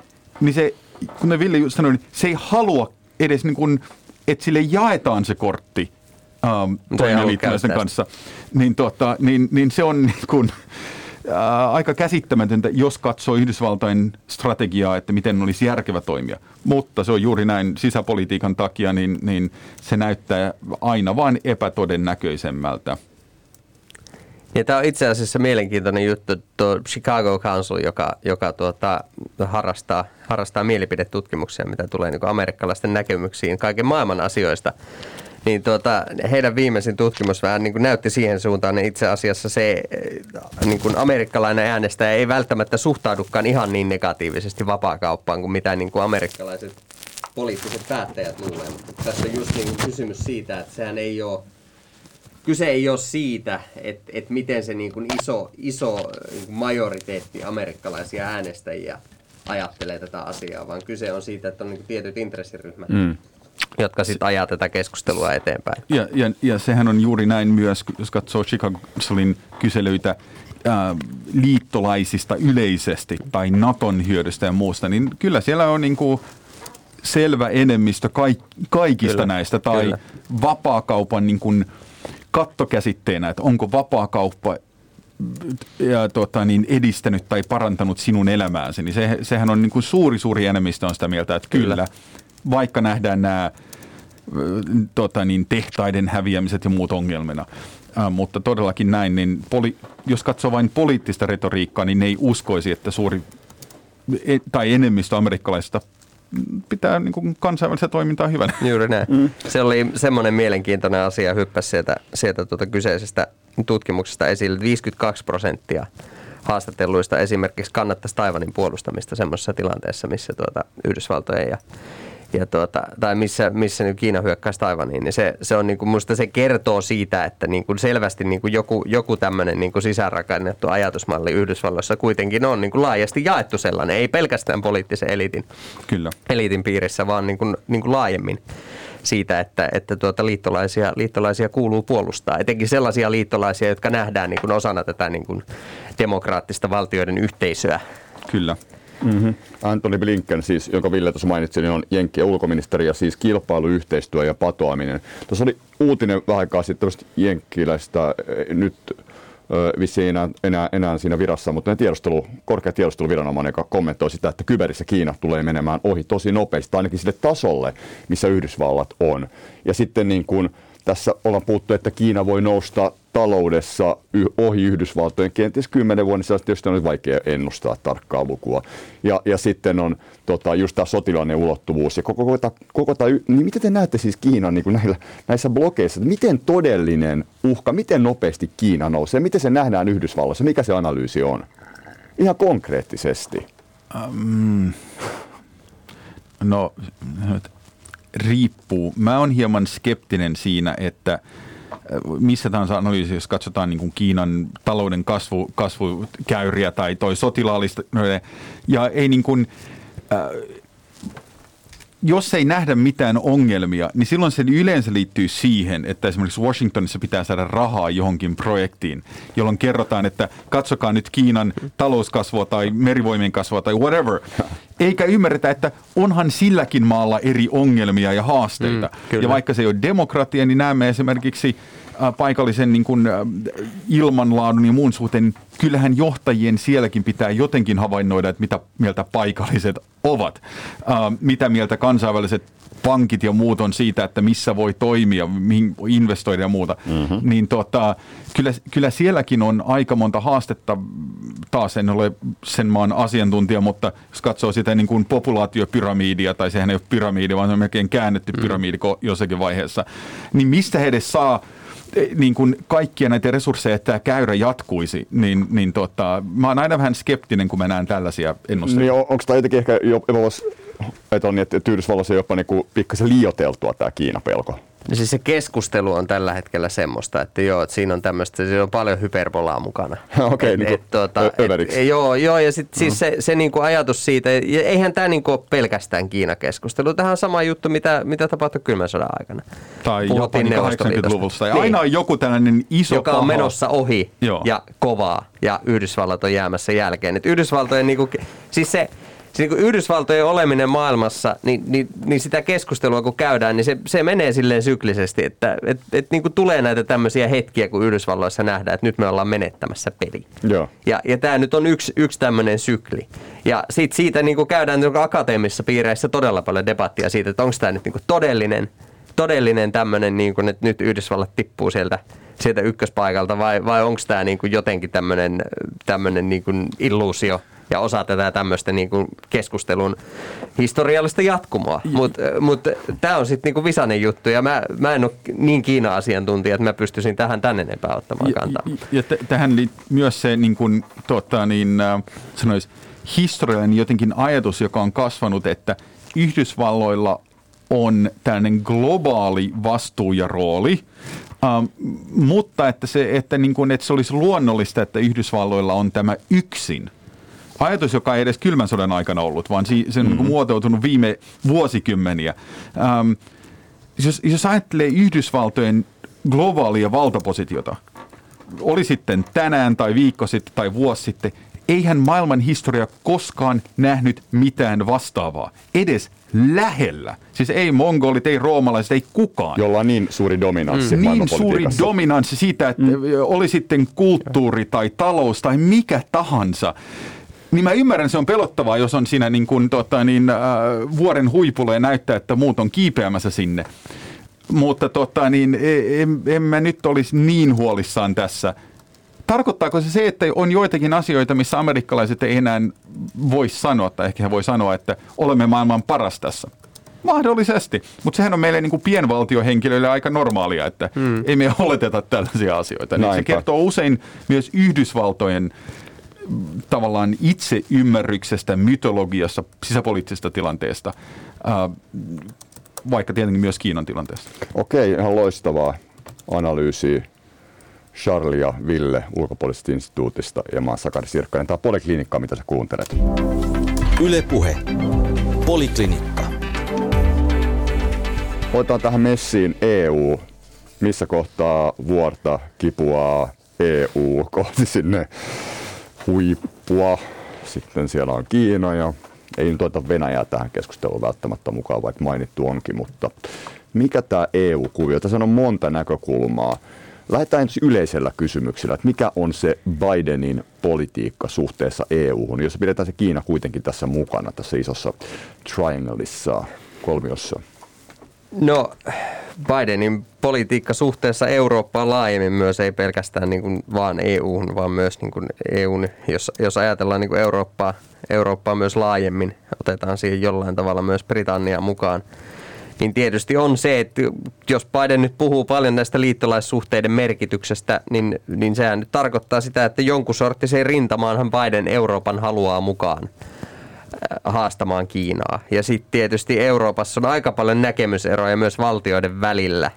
niin se, kuten Ville sanoi, niin se ei halua edes, niin kuin, että sille jaetaan se kortti – ähm, toimijaliittolaisen kanssa, niin, tuota, niin, niin se on niin kuin, äh, aika käsittämätöntä, jos katsoo Yhdysvaltain strategiaa, että miten olisi järkevä toimia. Mutta se on juuri näin sisäpolitiikan takia, niin, niin se näyttää aina vain epätodennäköisemmältä. Ja tämä on itse asiassa mielenkiintoinen juttu, tuo Chicago Council, joka, joka tuota, harrastaa, harrastaa mielipidetutkimuksia, mitä tulee niin amerikkalaisten näkemyksiin kaiken maailman asioista niin tuota, heidän viimeisin tutkimus vähän niin kuin näytti siihen suuntaan, niin itse asiassa se eh, niin kuin amerikkalainen äänestäjä ei välttämättä suhtaudukaan ihan niin negatiivisesti vapaakauppaan kuin mitä niin kuin amerikkalaiset poliittiset päättäjät luulee. Mutta tässä on just niin kuin kysymys siitä, että sehän ei ole kyse ei ole siitä, että, että miten se niin kuin iso, iso niin kuin majoriteetti amerikkalaisia äänestäjiä ajattelee tätä asiaa, vaan kyse on siitä, että on niin kuin tietyt intressiryhmät, mm jotka sitten ajaa tätä keskustelua eteenpäin. Ja, ja, ja sehän on juuri näin myös, jos katsoo Chicagoin kyselyitä ää, liittolaisista yleisesti tai Naton hyödystä ja muusta, niin kyllä siellä on niin kuin selvä enemmistö kaik, kaikista kyllä, näistä tai kyllä. vapaakaupan niin kuin kattokäsitteenä, että onko vapaakauppa ja, tota, niin edistänyt tai parantanut sinun elämääsi, niin se, sehän on niin kuin suuri, suuri enemmistö on sitä mieltä, että kyllä, kyllä vaikka nähdään nämä tota niin, tehtaiden häviämiset ja muut ongelmina. Äh, mutta todellakin näin, niin poli, jos katsoo vain poliittista retoriikkaa, niin ne ei uskoisi, että suuri e, tai enemmistö amerikkalaisista pitää niin kuin kansainvälistä toimintaa hyvänä. Juuri näin. Mm. Se oli semmoinen mielenkiintoinen asia, hyppäsi sieltä, sieltä tuota kyseisestä tutkimuksesta esille, 52 prosenttia haastatelluista esimerkiksi kannattaisi Taivanin puolustamista semmoisessa tilanteessa, missä tuota Yhdysvaltojen ja ja tuota, tai missä, missä niin Kiina hyökkäisi Taivaniin, niin se, se on niin kuin, musta se kertoo siitä, että niin kuin selvästi niin kuin joku, joku tämmöinen niin kuin sisäänrakennettu ajatusmalli Yhdysvalloissa kuitenkin on niin kuin laajasti jaettu sellainen, ei pelkästään poliittisen eliitin, Kyllä. eliitin piirissä, vaan niin kuin, niin kuin laajemmin siitä, että, että tuota liittolaisia, liittolaisia kuuluu puolustaa. Etenkin sellaisia liittolaisia, jotka nähdään niin kuin osana tätä niin kuin demokraattista valtioiden yhteisöä. Kyllä. Mm-hmm. Antoni Blinken, siis, jonka Ville tuossa mainitsi, niin on Jenkkien ulkoministeri ja siis kilpailu, yhteistyö ja patoaminen. Tuossa oli uutinen vähän aikaa sitten jenkkiläistä, eh, nyt vissiin enää, enää, enää siinä virassa, mutta tiedostelu, korkea tiedusteluviranomainen, joka kommentoi sitä, että kyberissä Kiina tulee menemään ohi tosi nopeasti, ainakin sille tasolle, missä Yhdysvallat on. Ja sitten niin kuin, tässä ollaan puhuttu, että Kiina voi nousta taloudessa ohi Yhdysvaltojen kenties kymmenen vuoden sisällä, tietysti on vaikea ennustaa tarkkaa lukua. Ja, ja sitten on tota, just tämä sotilainen ulottuvuus. Ja koko, koko, koko tämä, niin miten te näette siis Kiinan niin kuin näillä, näissä blogeissa, että miten todellinen uhka, miten nopeasti Kiina nousee, miten se nähdään Yhdysvalloissa, mikä se analyysi on? Ihan konkreettisesti. Um, no, riippuu. Mä oon hieman skeptinen siinä, että – missä tahansa analyysi, jos katsotaan niin kuin Kiinan talouden kasvu, kasvukäyriä tai toi sotilaallista, ja ei niin kuin, äh, jos ei nähdä mitään ongelmia, niin silloin se yleensä liittyy siihen, että esimerkiksi Washingtonissa pitää saada rahaa johonkin projektiin, jolloin kerrotaan, että katsokaa nyt Kiinan talouskasvua tai merivoimien kasvua tai whatever. Eikä ymmärretä, että onhan silläkin maalla eri ongelmia ja haasteita. Mm, ja vaikka se ei ole demokratia, niin näemme esimerkiksi paikallisen niin kuin, äh, ilmanlaadun ja muun suhteen, kyllähän johtajien sielläkin pitää jotenkin havainnoida, että mitä mieltä paikalliset ovat. Äh, mitä mieltä kansainväliset pankit ja muut on siitä, että missä voi toimia, mihin investoida ja muuta. Mm-hmm. Niin tota, kyllä, kyllä sielläkin on aika monta haastetta. Taas en ole sen maan asiantuntija, mutta jos katsoo sitä niin kuin populaatiopyramiidia, tai sehän ei ole pyramiidi, vaan se on melkein käännetty mm. pyramiidi jossakin vaiheessa, niin mistä he edes saa niin kuin kaikkia näitä resursseja, että tämä käyrä jatkuisi, niin, niin tota, mä oon aina vähän skeptinen, kun mä näen tällaisia ennusteita. Niin on, onko tämä jotenkin ehkä jopa, että on niin, että Yhdysvalloissa jopa niin pikkasen liioteltua tämä Kiina-pelko? No siis se keskustelu on tällä hetkellä semmoista, että joo, että siinä on tämmöistä, siinä on paljon hyperbolaa mukana. Okei, okay, niin tuota, et, Joo, joo, ja sitten siis se, se niinku ajatus siitä, ja eihän tämä niinku ole pelkästään Kiina-keskustelu. Tähän on sama juttu, mitä, mitä tapahtui kylmän sodan aikana. Tai jopa 80-luvulla. Ja niin. aina on joku tällainen iso Joka paha. on menossa ohi joo. ja kovaa, ja Yhdysvallat on jäämässä jälkeen. Et Yhdysvaltojen, niinku, siis se, se niin Yhdysvaltojen oleminen maailmassa, niin, niin, niin sitä keskustelua kun käydään, niin se, se menee silleen syklisesti, että et, et niin kuin tulee näitä tämmöisiä hetkiä, kun Yhdysvalloissa nähdään, että nyt me ollaan menettämässä peli. Joo. Ja, ja tämä nyt on yksi, yksi tämmöinen sykli. Ja sit siitä niin kuin käydään niin akateemisissa piireissä todella paljon debattia siitä, että onko tämä nyt niin kuin todellinen, todellinen tämmöinen, niin kuin, että nyt Yhdysvallat tippuu sieltä sieltä ykköspaikalta vai, vai onko tämä niin kuin jotenkin tämmöinen, niin kuin illuusio – ja osa tätä tämmöistä niin kuin keskustelun historiallista jatkumoa. Mutta mut, tämä on sitten niin visainen juttu ja mä, mä en ole niin Kiina-asiantuntija, että mä pystyisin tähän tänne enempää ottamaan kantaa. Ja, ja t- tähän myös se niin kuin, tota, niin, äh, sanois, historiallinen jotenkin ajatus, joka on kasvanut, että Yhdysvalloilla on tällainen globaali vastuu ja rooli, Uh, mutta että se, että, niin kuin, että se olisi luonnollista, että Yhdysvalloilla on tämä yksin ajatus, joka ei edes kylmän sodan aikana ollut, vaan se on mm-hmm. muotoutunut viime vuosikymmeniä. Ähm, jos, jos ajattelee Yhdysvaltojen globaalia valtapositiota, oli sitten tänään tai viikko sitten tai vuosi sitten, eihän maailman historia koskaan nähnyt mitään vastaavaa, edes lähellä. Siis ei mongolit, ei roomalaiset, ei kukaan. Jolla on niin suuri dominanssi mm. Niin suuri dominanssi siitä, että mm. oli sitten kulttuuri tai talous tai mikä tahansa. Niin mä ymmärrän, se on pelottavaa, jos on siinä niin kuin, tota, niin, äh, vuoren huipulla ja näyttää, että muut on kiipeämässä sinne. Mutta tota, niin, en, en mä nyt olisi niin huolissaan tässä. tarkoittaako se se, että on joitakin asioita, missä amerikkalaiset ei enää voi sanoa, tai ehkä he voi sanoa, että olemme maailman paras tässä? Mahdollisesti, mutta sehän on meille niin kuin pienvaltiohenkilöille aika normaalia, että hmm. ei me oleteta tällaisia asioita. Niin se kertoo usein myös Yhdysvaltojen tavallaan itse ymmärryksestä, mytologiassa, sisäpoliittisesta tilanteesta, vaikka tietenkin myös Kiinan tilanteesta. Okei, ihan loistavaa analyysiä. Charlie ja Ville ulkopuolisesta instituutista ja mä oon Sakari Sirkkainen. Tämä on Poliklinikka, mitä sä kuuntelet. Ylepuhe. Poliklinikka. Otetaan tähän messiin EU. Missä kohtaa vuorta kipuaa EU kohti sinne huippua. Sitten siellä on Kiina ja ei nyt oteta Venäjää tähän keskusteluun välttämättä mukaan, vaikka mainittu onkin, mutta mikä tämä EU-kuvio? Tässä on monta näkökulmaa. Lähdetään yleisellä kysymyksellä, että mikä on se Bidenin politiikka suhteessa EU-hun, jos pidetään se Kiina kuitenkin tässä mukana, tässä isossa triangleissa, kolmiossa? No, Bidenin politiikka suhteessa Eurooppaan laajemmin myös, ei pelkästään niin kuin vaan EU, vaan myös niin kuin EUn, jos, jos ajatellaan niin kuin Eurooppaa, Eurooppaa myös laajemmin, otetaan siihen jollain tavalla myös Britannia mukaan, niin tietysti on se, että jos Biden nyt puhuu paljon näistä liittolaissuhteiden merkityksestä, niin, niin sehän nyt tarkoittaa sitä, että jonkun sorttiseen rintamaanhan Biden Euroopan haluaa mukaan haastamaan Kiinaa. Ja sitten tietysti Euroopassa on aika paljon näkemyseroja myös valtioiden välillä,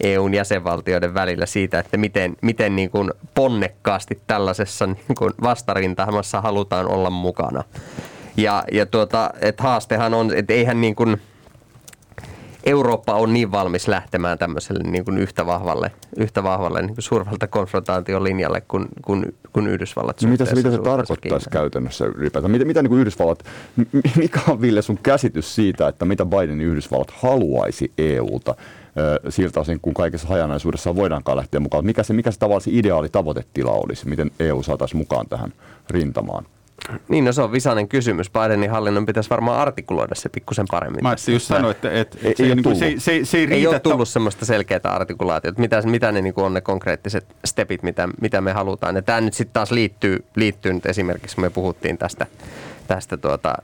EUn jäsenvaltioiden välillä siitä, että miten, miten niin kuin ponnekkaasti tällaisessa niin kuin vastarintamassa halutaan olla mukana. Ja, ja tuota, että haastehan on, että eihän niin kuin – Eurooppa on niin valmis lähtemään tämmöiselle niin kuin yhtä vahvalle, yhtä vahvalle niin kuin suurvalta konfrontaation linjalle kuin, kuin, kuin Yhdysvallat. No mitä se, mitä se tarkoittaisi käytännössä ylipäätään? Mitä, mitä niin kuin Yhdysvallat, mikä on Ville sun käsitys siitä, että mitä Biden Yhdysvallat haluaisi EUlta? siltä osin, kun kaikessa hajanaisuudessa voidaankaan lähteä mukaan. Mikä se, mikä se tavallaan se ideaali tavoitetila olisi? Miten EU saataisiin mukaan tähän rintamaan? Niin, no se on visainen kysymys. Bidenin hallinnon pitäisi varmaan artikuloida se pikkusen paremmin. Mä just sanoa, että, että ei, se, ei, niin se, se, se ei, riitä, ei ole tullut semmoista selkeää artikulaatiota, mitä, mitä ne niin on ne konkreettiset stepit, mitä, mitä me halutaan. Ja tämä nyt sitten taas liittyy, liittyy nyt esimerkiksi, me puhuttiin tästä, tästä tuota,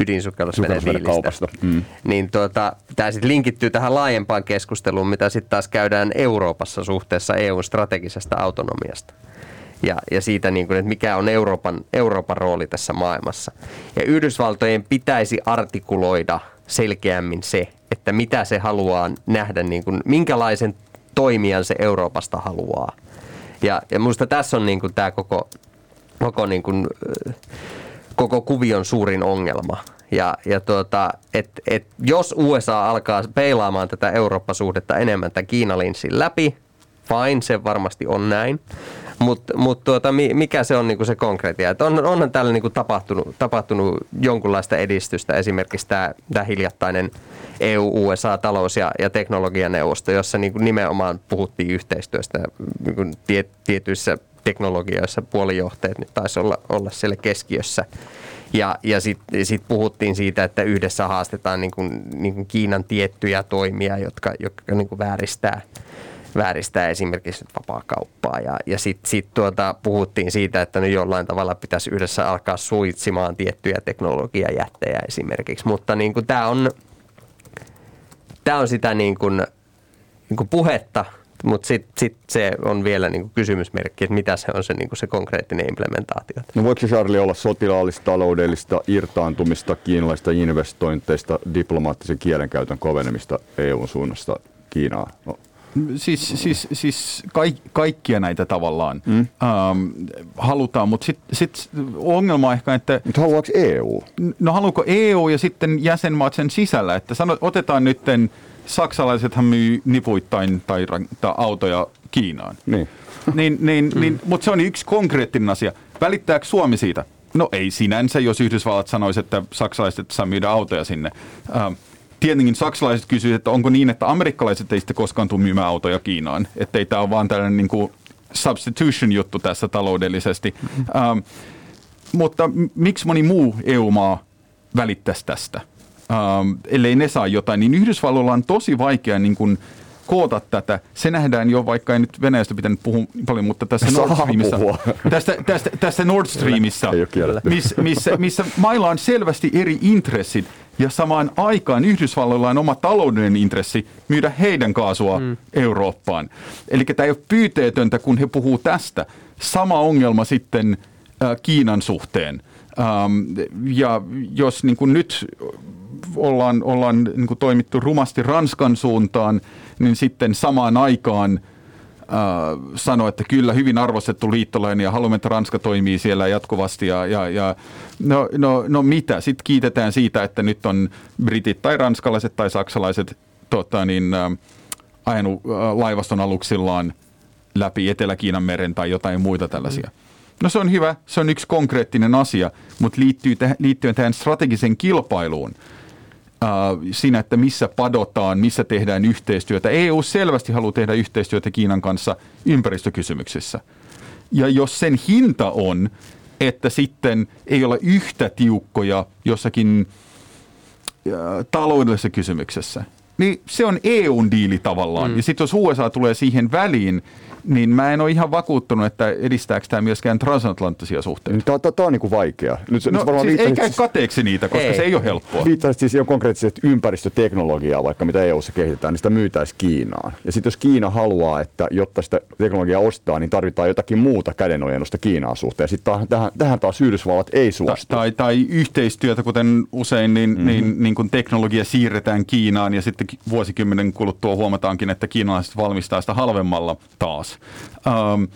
ydinsukellusvenediilistä. Mm. Niin tuota, tämä sitten linkittyy tähän laajempaan keskusteluun, mitä sitten taas käydään Euroopassa suhteessa EUn strategisesta autonomiasta ja, ja siitä, niin kuin, että mikä on Euroopan, Euroopan rooli tässä maailmassa. Ja Yhdysvaltojen pitäisi artikuloida selkeämmin se, että mitä se haluaa nähdä, niin kuin, minkälaisen toimijan se Euroopasta haluaa. Ja, ja minusta tässä on niin kuin, tämä koko, koko, niin kuin, koko kuvion suurin ongelma. Ja, ja tuota, et, et jos USA alkaa peilaamaan tätä Eurooppa-suhdetta enemmän tämän Kiinalinssin läpi, fine, se varmasti on näin. Mutta mut tuota, mikä se on niinku se konkreettia? Et on, onhan täällä niinku tapahtunut, tapahtunut jonkunlaista edistystä, esimerkiksi tämä hiljattainen EU-USA-talous- ja, ja teknologianeuvosto, jossa niinku nimenomaan puhuttiin yhteistyöstä niinku tie, tietyissä teknologioissa puolijohteet nyt taisi olla, olla siellä keskiössä. Ja, ja sitten sit puhuttiin siitä, että yhdessä haastetaan niin kuin, niin kuin Kiinan tiettyjä toimia, jotka, jotka niin vääristää – vääristää esimerkiksi vapaakauppaa. Ja, ja sitten sit tuota, puhuttiin siitä, että nyt jollain tavalla pitäisi yhdessä alkaa suitsimaan tiettyjä teknologiajättejä esimerkiksi. Mutta niin tämä on, tää on sitä niin kuin, niin kuin puhetta, mutta sitten sit se on vielä niin kuin kysymysmerkki, että mitä se on se, niin kuin se konkreettinen implementaatio. No voiko se Charlie olla sotilaallista, taloudellista irtaantumista, kiinalaista investointeista, diplomaattisen kielenkäytön kovenemista EUn suunnasta Kiinaa? No, Siis, siis, siis kaik, kaikkia näitä tavallaan mm. ähm, halutaan, mutta sitten sit ongelma on ehkä, että... Mutta haluaako EU? No haluuko EU ja sitten jäsenmaat sen sisällä, että sano, otetaan nytten, saksalaisethan myy nipuittain tai, tai autoja Kiinaan. Niin. niin, niin, mm. niin, mutta se on yksi konkreettinen asia. Välittääkö Suomi siitä? No ei sinänsä, jos Yhdysvallat sanoisi, että saksalaiset saa myydä autoja sinne. Ähm, tietenkin saksalaiset kysyivät, että onko niin, että amerikkalaiset ei sitten koskaan tule myymään autoja Kiinaan. Että ei tämä ole vaan tällainen niin kuin substitution juttu tässä taloudellisesti. Mm-hmm. Ähm, mutta miksi moni muu EU-maa välittäisi tästä? Ähm, ellei ne saa jotain, niin Yhdysvalloilla on tosi vaikea niin kuin koota tätä. Se nähdään jo, vaikka ei nyt Venäjästä pitänyt puhua paljon, mutta tässä Saa Nord Streamissa, puhua. tästä, tästä, tästä Nord Streamissa, Ei ole kielletty. miss, missä, missä mailla on selvästi eri intressit ja samaan aikaan Yhdysvalloilla on oma taloudellinen intressi myydä heidän kaasua mm. Eurooppaan. Eli tämä ei ole pyyteetöntä, kun he puhuu tästä. Sama ongelma sitten äh, Kiinan suhteen. Ähm, ja jos niin kuin nyt ollaan, ollaan niin kuin toimittu rumasti Ranskan suuntaan, niin sitten samaan aikaan äh, sanoi, että kyllä hyvin arvostettu liittolainen ja haluamme, että Ranska toimii siellä jatkuvasti. Ja, ja, ja no, no, no mitä? Sitten kiitetään siitä, että nyt on britit tai ranskalaiset tai saksalaiset tota, niin, äh, ajanut äh, laivaston aluksillaan läpi Etelä-Kiinan meren tai jotain muita tällaisia. No se on hyvä, se on yksi konkreettinen asia, mutta liittyy täh- liittyen tähän strategiseen kilpailuun, siinä, että missä padotaan, missä tehdään yhteistyötä. EU selvästi haluaa tehdä yhteistyötä Kiinan kanssa ympäristökysymyksissä. Ja jos sen hinta on, että sitten ei ole yhtä tiukkoja jossakin äh, taloudellisessa kysymyksessä, niin se on EUn diili tavallaan. Mm. Ja sitten jos USA tulee siihen väliin, niin mä en ole ihan vakuuttunut, että edistääkö tämä myöskään transatlanttisia suhteita. Tämä, tämä, tämä on niin kuin vaikea. Nyt, No nyt varmaan siis ei viittasit- käy kateeksi niitä, koska Ei. se ei ole helppoa. Viittasit siis jo konkreettisesti ympäristöteknologiaa, vaikka mitä EU:ssa kehitetään, niin sitä myytäisi Kiinaan. Ja sitten jos Kiina haluaa, että jotta sitä teknologiaa ostaa, niin tarvitaan jotakin muuta kädenojennusta Kiinaan suhteen. Sitten tähän, tähän, tähän taas Yhdysvallat ei suostu. tai, tai yhteistyötä, kuten usein, niin, mm-hmm. niin, niin kun teknologia siirretään Kiinaan ja sitten vuosikymmenen kuluttua huomataankin, että kiinalaiset valmistaa sitä halvemmalla taas. Um,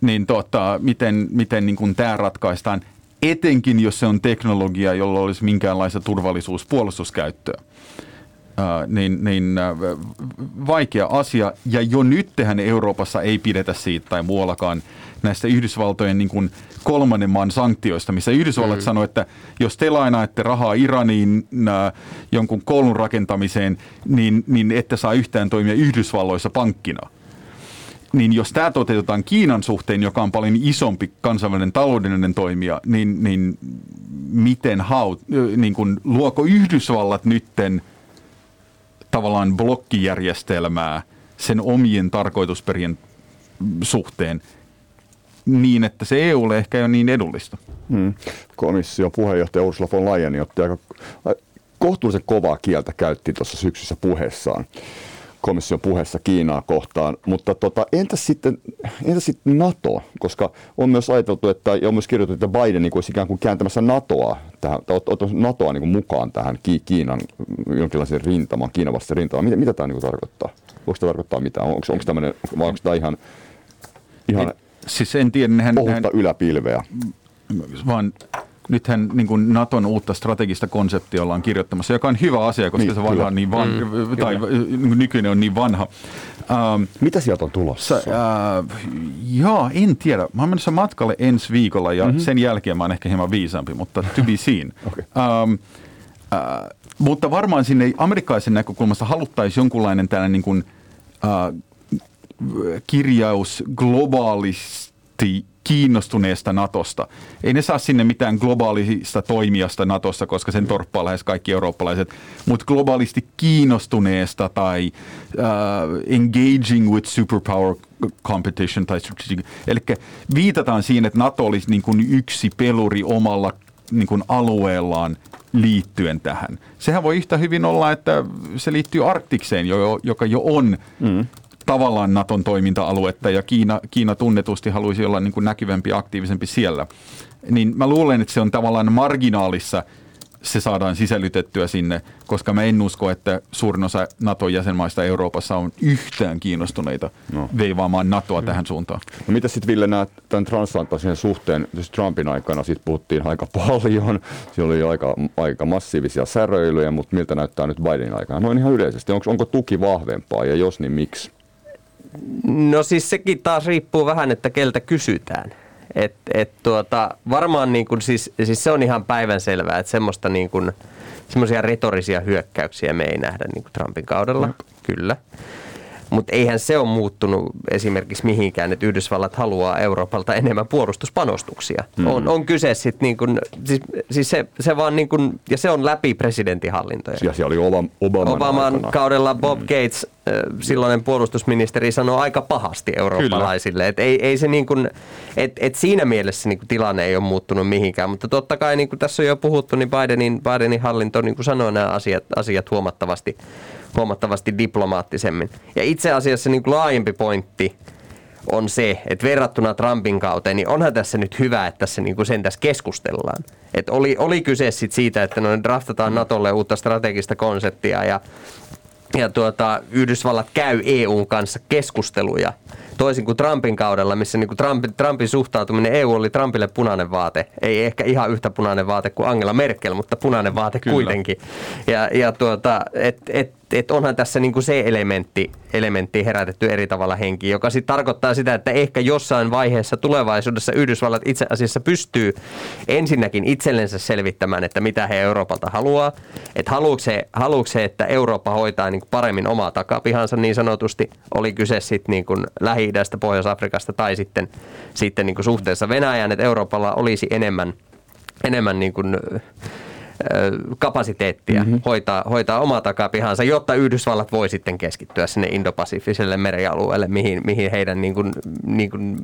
niin tota, miten, miten niin kun tämä ratkaistaan, etenkin jos se on teknologia, jolla olisi minkäänlaista turvallisuus-puolustuskäyttöä. Uh, niin, niin uh, vaikea asia. Ja jo nyt tehän Euroopassa ei pidetä siitä tai muuallakaan näistä Yhdysvaltojen niin kuin kolmannen maan sanktioista, missä Yhdysvallat mm. sanoi, että jos te lainaatte rahaa Iraniin uh, jonkun koulun rakentamiseen, niin, niin ette saa yhtään toimia Yhdysvalloissa pankkina niin jos tämä toteutetaan Kiinan suhteen, joka on paljon isompi kansainvälinen taloudellinen toimija, niin, niin miten haut, niin kun, luoko Yhdysvallat nytten tavallaan blokkijärjestelmää sen omien tarkoitusperien suhteen niin, että se EUlle ehkä ei ole niin edullista. Hmm. Komission puheenjohtaja Ursula von Leyen otti aika kohtuullisen kovaa kieltä käytti tuossa syksyssä puheessaan komission puheessa Kiinaa kohtaan, mutta tota, entäs, sitten, entäs sitten NATO, koska on myös ajateltu, että, ja on myös kirjoitettu, että Biden niin kuin olisi ikään kuin kääntämässä NATOa, tähän, tai ot- ottamassa NATOa niin kuin mukaan tähän Ki- Kiinan jonkinlaiseen rintamaan, Kiinan vastaiseen rintamaan. Mitä, mitä tämä niin kuin tarkoittaa? Voiko tämä tarkoittaa mitään? Onko, onko tämmöinen, vai onko tämä ihan, ihan Siis en tiedä, nehän, nehän, ohutta yläpilveä? vaan nythän niin kuin Naton uutta strategista konseptia ollaan kirjoittamassa, joka on hyvä asia, koska Niin, se vanha kyllä. on niin van, mm, tai niin kuin nykyinen on niin vanha. Ähm, Mitä sieltä on tulossa? Äh, joo, en tiedä. Mä oon menossa matkalle ensi viikolla ja mm-hmm. sen jälkeen mä oon ehkä hieman viisaampi, mutta to be seen. Okei. ähm, äh, mutta varmaan sinne amerikkalaisen näkökulmasta haluttaisiin jonkunlainen tällainen niin kuin, äh, kirjaus globaalisti kiinnostuneesta Natosta. Ei ne saa sinne mitään globaalista toimijasta Natossa, koska sen torppaa lähes kaikki eurooppalaiset, mutta globaalisti kiinnostuneesta tai uh, engaging with superpower competition tai strategic. Eli viitataan siihen, että Nato olisi niin kuin yksi peluri omalla niin kuin alueellaan liittyen tähän. Sehän voi yhtä hyvin olla, että se liittyy Arktikseen, jo, joka jo on mm tavallaan Naton toiminta-aluetta ja Kiina, Kiina tunnetusti haluaisi olla niin kuin näkyvämpi ja aktiivisempi siellä. Niin mä luulen, että se on tavallaan marginaalissa se saadaan sisällytettyä sinne, koska mä en usko, että suurin osa Naton jäsenmaista Euroopassa on yhtään kiinnostuneita no. veivaamaan NATOa mm. tähän suuntaan. No mitä sitten Ville näet tämän transatlanttisen suhteen? Siis Trumpin aikana siitä puhuttiin aika paljon. Siellä oli aika, aika massiivisia säröilyjä, mutta miltä näyttää nyt Bidenin aikana? Noin ihan yleisesti. Onko, onko tuki vahvempaa ja jos, niin miksi? No siis sekin taas riippuu vähän, että keltä kysytään. Et, et tuota, varmaan niin kuin siis, siis se on ihan päivänselvää, että semmoista niin kuin, semmoisia retorisia hyökkäyksiä me ei nähdä niin kuin Trumpin kaudella, mm. kyllä. Mutta eihän se ole muuttunut esimerkiksi mihinkään, että Yhdysvallat haluaa Euroopalta enemmän puolustuspanostuksia. Mm. On, on kyse sitten niin kuin, siis, siis se, se vaan niin kuin, ja se on läpi presidentinhallintoja. Ja siellä oli Obama, Obaman, Obaman aikana. kaudella Bob mm. Gates silloinen puolustusministeri sanoi aika pahasti eurooppalaisille. Et ei, ei se niin kuin, et, et siinä mielessä niin kuin tilanne ei ole muuttunut mihinkään, mutta totta kai niin kuin tässä on jo puhuttu, niin Bidenin, Bidenin hallinto niin kuin sanoi nämä asiat, asiat huomattavasti, huomattavasti diplomaattisemmin. Ja itse asiassa niin kuin laajempi pointti on se, että verrattuna Trumpin kauteen, niin onhan tässä nyt hyvä, että tässä niin kuin sen tässä keskustellaan. Et oli, oli kyse sit siitä, että noin draftataan Natolle uutta strategista konseptia ja ja tuota, Yhdysvallat käy EUn kanssa keskusteluja toisin kuin Trumpin kaudella, missä niin kuin Trumpin, Trumpin suhtautuminen EU oli Trumpille punainen vaate. Ei ehkä ihan yhtä punainen vaate kuin Angela Merkel, mutta punainen vaate Kyllä. kuitenkin. Ja, ja tuota, et, et, et onhan tässä niin kuin se elementti, elementti herätetty eri tavalla henki, joka sitten tarkoittaa sitä, että ehkä jossain vaiheessa tulevaisuudessa Yhdysvallat itse asiassa pystyy ensinnäkin itsellensä selvittämään, että mitä he Euroopalta haluaa. Että haluuko se, haluuko se, että Eurooppa hoitaa niin kuin paremmin omaa takapihansa niin sanotusti, oli kyse sitten niin kuin Lähi-idästä, Pohjois-Afrikasta tai sitten, sitten niin kuin suhteessa Venäjään, että Euroopalla olisi enemmän, enemmän niin kuin, kapasiteettia mm-hmm. hoitaa, hoitaa omaa takapihansa, jotta Yhdysvallat voi sitten keskittyä sinne Indopasifiselle merialueelle, mihin, mihin heidän niin kuin, niin kuin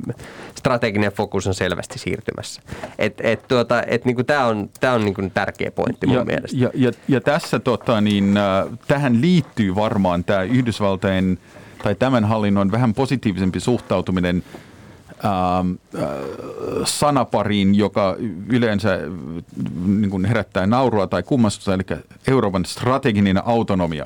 strateginen fokus on selvästi siirtymässä. Et, et tuota, et niin Tämä on, tää on niin kuin tärkeä pointti mun ja, mielestä. Ja, ja, ja tässä tota, niin, äh, tähän liittyy varmaan tämä Yhdysvaltain tai tämän hallinnon vähän positiivisempi suhtautuminen – sanapariin, joka yleensä äh, niin kuin herättää naurua tai kummastusta, eli Euroopan strateginen autonomia.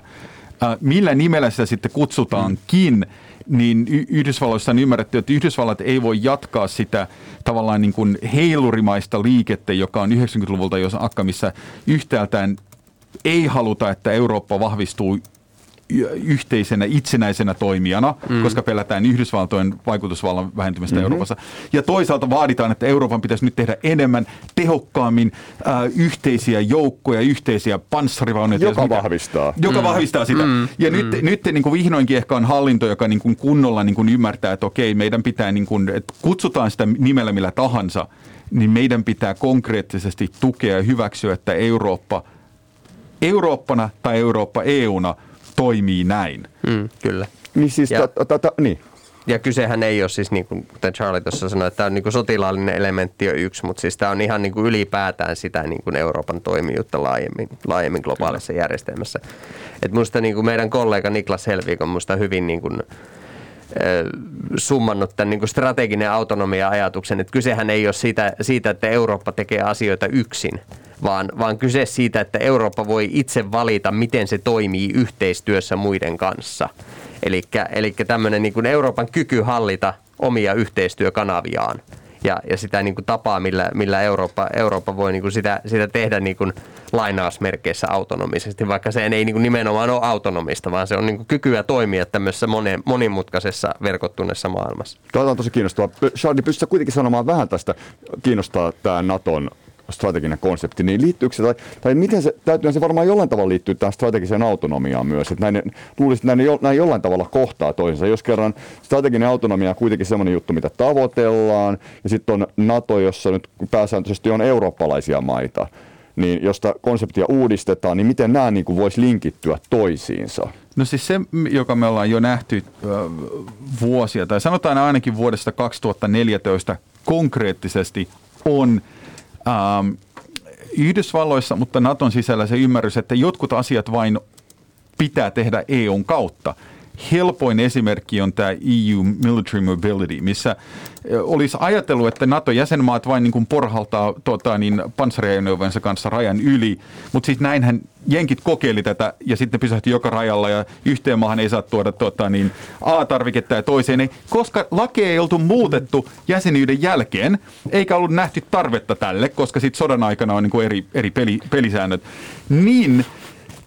Äh, millä nimellä sitä sitten kutsutaankin, niin Yhdysvalloissa on ymmärretty, että Yhdysvallat ei voi jatkaa sitä tavallaan niin kuin heilurimaista liikettä, joka on 90-luvulta jos akka, missä yhtäältään ei haluta, että Eurooppa vahvistuu yhteisenä itsenäisenä toimijana, mm. koska pelätään Yhdysvaltojen vaikutusvallan vähentymistä mm-hmm. Euroopassa. Ja toisaalta vaaditaan, että Euroopan pitäisi nyt tehdä enemmän tehokkaammin äh, yhteisiä joukkoja, yhteisiä panssarivaunuja. Joka vahvistaa. Joka mm. vahvistaa sitä. Mm. Ja mm. nyt, nyt niin kuin vihdoinkin ehkä on hallinto, joka niin kuin kunnolla niin kuin ymmärtää, että okei, meidän pitää, niin kuin, että kutsutaan sitä nimellä millä tahansa, niin meidän pitää konkreettisesti tukea ja hyväksyä, että Eurooppa Eurooppana tai Eurooppa EUna – toimii näin. Mm, kyllä. Niin siis, ja, ta, ta, ta, niin. ja kysehän ei ole siis, niin kuin, kuten Charlie tuossa sanoi, että tämä on niin kuin sotilaallinen elementti jo yksi, mutta siis tämä on ihan niin kuin ylipäätään sitä niin kuin Euroopan toimijuutta laajemmin, laajemmin globaalissa kyllä. järjestelmässä. Et musta niin kuin meidän kollega Niklas Helvik on musta hyvin niin kuin, summannut tämän niin strateginen autonomia-ajatuksen, että kysehän ei ole siitä, siitä, että Eurooppa tekee asioita yksin, vaan, vaan kyse siitä, että Eurooppa voi itse valita, miten se toimii yhteistyössä muiden kanssa. Eli tämmöinen niin Euroopan kyky hallita omia yhteistyökanaviaan ja, ja sitä niin kuin tapaa, millä, millä Eurooppa, Eurooppa voi niin kuin sitä, sitä tehdä niin kuin lainausmerkeissä autonomisesti, vaikka se ei niin kuin nimenomaan ole autonomista, vaan se on niin kuin kykyä toimia tämmöisessä monimutkaisessa verkottuneessa maailmassa. Tämä on tosi kiinnostavaa. Charlie, pystytkö kuitenkin sanomaan vähän tästä, kiinnostaa tämä Naton strateginen konsepti, niin liittyykö se, tai, tai miten se, täytyy se varmaan jollain tavalla liittyy tähän strategiseen autonomiaan myös, että näin, luulisin, että näin, näin jollain tavalla kohtaa toisensa, jos kerran strateginen autonomia on kuitenkin semmoinen juttu, mitä tavoitellaan, ja sitten on NATO, jossa nyt pääsääntöisesti on eurooppalaisia maita, niin josta konseptia uudistetaan, niin miten nämä niin voisi linkittyä toisiinsa? No siis se, joka me ollaan jo nähty äh, vuosia, tai sanotaan ainakin vuodesta 2014 konkreettisesti, on ähm, Yhdysvalloissa, mutta Naton sisällä se ymmärrys, että jotkut asiat vain pitää tehdä EUn kautta helpoin esimerkki on tämä EU Military Mobility, missä olisi ajatellut, että NATO-jäsenmaat vain niin kuin porhaltaa tota, niin, panssariajoneuvojensa kanssa rajan yli, mutta sitten näinhän jenkit kokeili tätä ja sitten pysähti joka rajalla ja yhteen maahan ei saa tuoda tota, niin, A-tarviketta ja toiseen koska laki ei oltu muutettu jäsenyyden jälkeen, eikä ollut nähty tarvetta tälle, koska sitten sodan aikana on niin kuin eri, eri peli, pelisäännöt, niin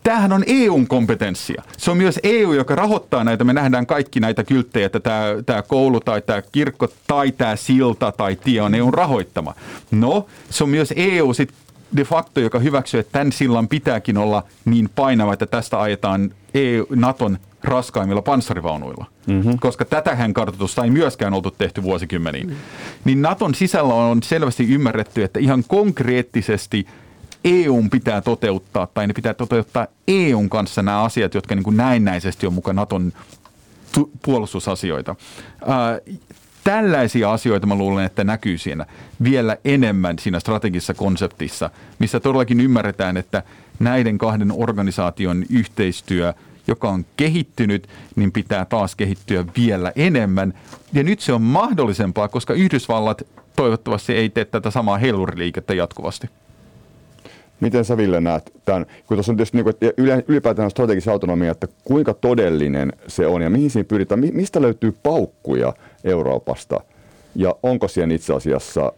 tämähän on EUn kompetenssia. Se on myös EU, joka rahoittaa näitä. Me nähdään kaikki näitä kylttejä, että tämä, tämä koulu tai tämä kirkko tai tämä silta tai tie on EUn rahoittama. No, se on myös EU sit de facto, joka hyväksyy, että tämän sillan pitääkin olla niin painava, että tästä ajetaan EU, Naton raskaimmilla panssarivaunuilla. Mm-hmm. Koska tätähän kartoitusta ei myöskään oltu tehty vuosikymmeniin. Mm-hmm. Niin Naton sisällä on selvästi ymmärretty, että ihan konkreettisesti – EUn pitää toteuttaa, tai ne pitää toteuttaa EUn kanssa nämä asiat, jotka niin kuin näennäisesti on mukaan Naton tu- puolustusasioita. Ää, tällaisia asioita mä luulen, että näkyy siinä vielä enemmän siinä strategisessa konseptissa, missä todellakin ymmärretään, että näiden kahden organisaation yhteistyö, joka on kehittynyt, niin pitää taas kehittyä vielä enemmän. Ja nyt se on mahdollisempaa, koska Yhdysvallat toivottavasti ei tee tätä samaa heiluriliikettä jatkuvasti. Miten sä Ville näet tämän, kun tuossa on tietysti niin kuin, että ylipäätään strategisen autonomia, että kuinka todellinen se on ja mihin siinä pyritään, mistä löytyy paukkuja Euroopasta ja onko siihen itse asiassa ö,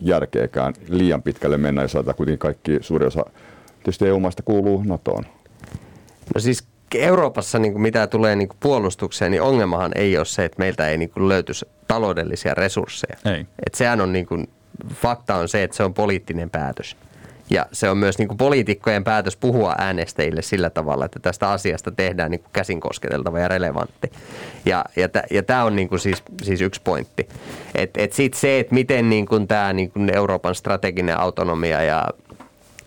järkeäkään liian pitkälle mennä, jos ajatellaan kuitenkin kaikki suuri osa tietysti EU-maista kuuluu NATOon? No siis Euroopassa niin kuin mitä tulee niin kuin puolustukseen, niin ongelmahan ei ole se, että meiltä ei niin kuin löytyisi taloudellisia resursseja. Ei. Et sehän on niin kuin, fakta on se, että se on poliittinen päätös. Ja se on myös niin kuin poliitikkojen päätös puhua äänestäjille sillä tavalla, että tästä asiasta tehdään niin kuin käsin kosketeltava ja relevantti. Ja, ja, t- ja tämä on niin kuin siis, siis yksi pointti. Et, et sitten se, että miten niin kuin tämä niin kuin Euroopan strateginen autonomia ja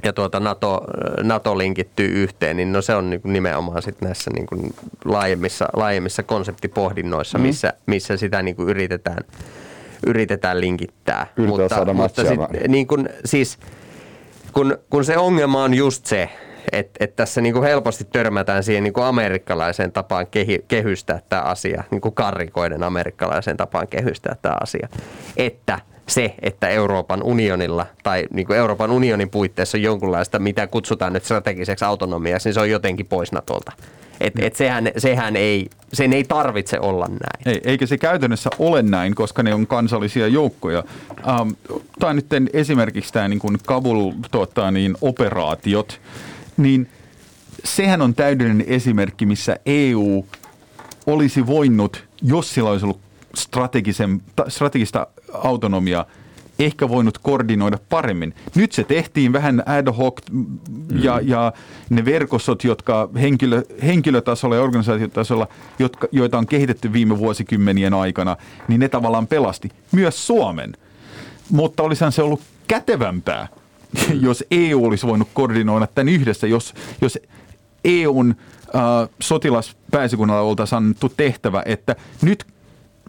ja tuota NATO, NATO linkittyy yhteen, niin no se on niin kuin nimenomaan sit näissä niin kuin laajemmissa, laajemmissa konseptipohdinnoissa, mm. missä, missä sitä niin kuin yritetään, yritetään linkittää. Yritetään mutta, saada mutta sit, niin kuin, siis, kun, kun se ongelma on just se, että et tässä niin kuin helposti törmätään siihen niin kuin amerikkalaiseen tapaan kehi, kehystää tämä asia, niin kuin karrikoiden amerikkalaiseen tapaan kehystää tämä asia, että se, että Euroopan unionilla tai niin kuin Euroopan unionin puitteissa on jonkunlaista, mitä kutsutaan nyt strategiseksi autonomiaksi, niin se on jotenkin pois Natolta. Et, et sehän, sehän ei, sen ei tarvitse olla näin. Ei, eikä se käytännössä ole näin, koska ne on kansallisia joukkoja. Ähm, Tämä nyt esimerkiksi tämä niin kuin Kabul tuottaa niin, operaatiot, niin sehän on täydellinen esimerkki, missä EU olisi voinut, jos sillä olisi ollut strategisen, ta- strategista autonomiaa, ehkä voinut koordinoida paremmin. Nyt se tehtiin vähän ad hoc ja, ja ne verkostot, jotka henkilö, henkilötasolla ja organisaatiotasolla, jotka, joita on kehitetty viime vuosikymmenien aikana, niin ne tavallaan pelasti myös Suomen. Mutta olisihan se ollut kätevämpää, jos EU olisi voinut koordinoida tämän yhdessä, jos, jos EUn äh, sotilaspääsikunnalla oltaisiin annettu tehtävä, että nyt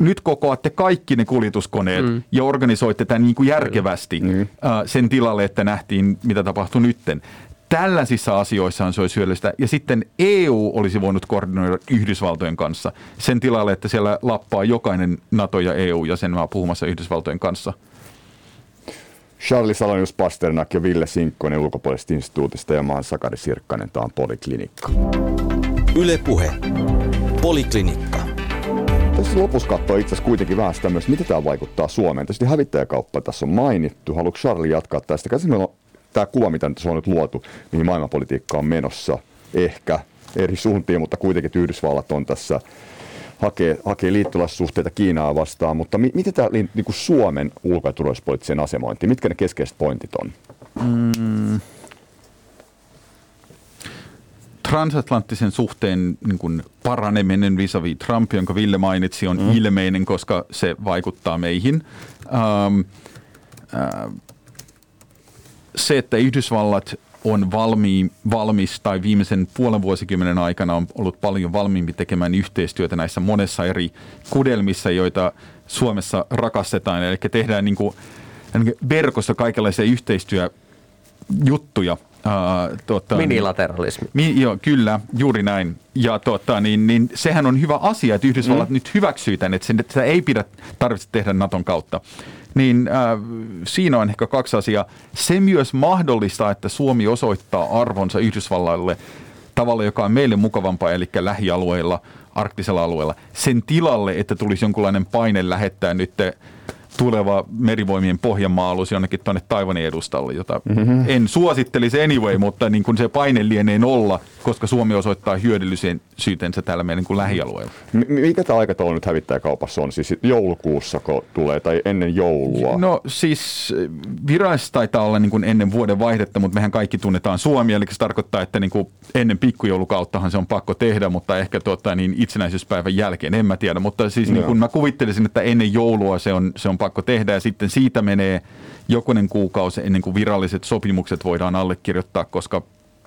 nyt kokoatte kaikki ne kuljetuskoneet mm. ja organisoitte tämän niin kuin järkevästi mm. sen tilalle, että nähtiin, mitä tapahtui nytten. Tällaisissa asioissa se olisi hyödyllistä. Ja sitten EU olisi voinut koordinoida Yhdysvaltojen kanssa sen tilalle, että siellä lappaa jokainen NATO- ja EU-jäsenmaa puhumassa Yhdysvaltojen kanssa. Charlie Salonius Pasternak ja Ville Sinkkonen ulkopuolisesta instituutista ja mä oon Sakari Sirkkanen, tämä on Poliklinikka. Yle Puhe. Poliklinikka. Tässä lopussa katsoa itse kuitenkin vähän sitä myös, miten tämä vaikuttaa Suomeen. Tietysti hävittäjäkauppa tässä on mainittu. Haluatko Charlie jatkaa tästä? Käsin on tämä kuva, mitä nyt on nyt luotu, mihin maailmanpolitiikka on menossa. Ehkä eri suuntiin, mutta kuitenkin Yhdysvallat on tässä hakee, hakee liittolaissuhteita Kiinaa vastaan, mutta mi, miten tämä niin Suomen ulko- ja asemointiin, mitkä ne keskeiset pointit on? Mm. Transatlanttisen suhteen niin kuin paraneminen vis-a-vis Trump, jonka Ville mainitsi, on mm. ilmeinen, koska se vaikuttaa meihin. Ähm, äh, se, että Yhdysvallat on valmi, valmis tai viimeisen puolen vuosikymmenen aikana on ollut paljon valmiimpi tekemään yhteistyötä näissä monessa eri kudelmissa, joita Suomessa rakastetaan. Eli tehdään niin kuin, verkossa kaikenlaisia yhteistyöjuttuja. Uh, tuota, Minilateralismi. Mi, joo, kyllä, juuri näin. Ja tuota, niin, niin, sehän on hyvä asia, että Yhdysvallat mm. nyt hyväksyy tämän, että sitä ei pidä tarvitse tehdä Naton kautta niin äh, siinä on ehkä kaksi asiaa. Se myös mahdollistaa, että Suomi osoittaa arvonsa Yhdysvallaille tavalla, joka on meille mukavampaa, eli lähialueilla, arktisella alueella. Sen tilalle, että tulisi jonkunlainen paine lähettää nyt tuleva merivoimien pohjanmaalus jonnekin tuonne Taivanin edustalle, jota mm-hmm. en suosittelisi anyway, mutta niin kuin se paine lienee olla, koska Suomi osoittaa hyödyllisyytensä täällä meidän niin lähialueella. M- mikä tämä aikataulu nyt hävittäjäkaupassa on? Siis joulukuussa tulee tai ennen joulua? No siis virallisesti taitaa olla niin kuin ennen vuoden vaihdetta, mutta mehän kaikki tunnetaan Suomi, eli se tarkoittaa, että niin kuin ennen pikkujoulukauttahan se on pakko tehdä, mutta ehkä tuota, niin itsenäisyyspäivän jälkeen, en mä tiedä. Mutta siis niin kuin mä kuvittelisin, että ennen joulua se on, se on pakko tehdä ja sitten siitä menee jokunen kuukausi ennen kuin viralliset sopimukset voidaan allekirjoittaa, koska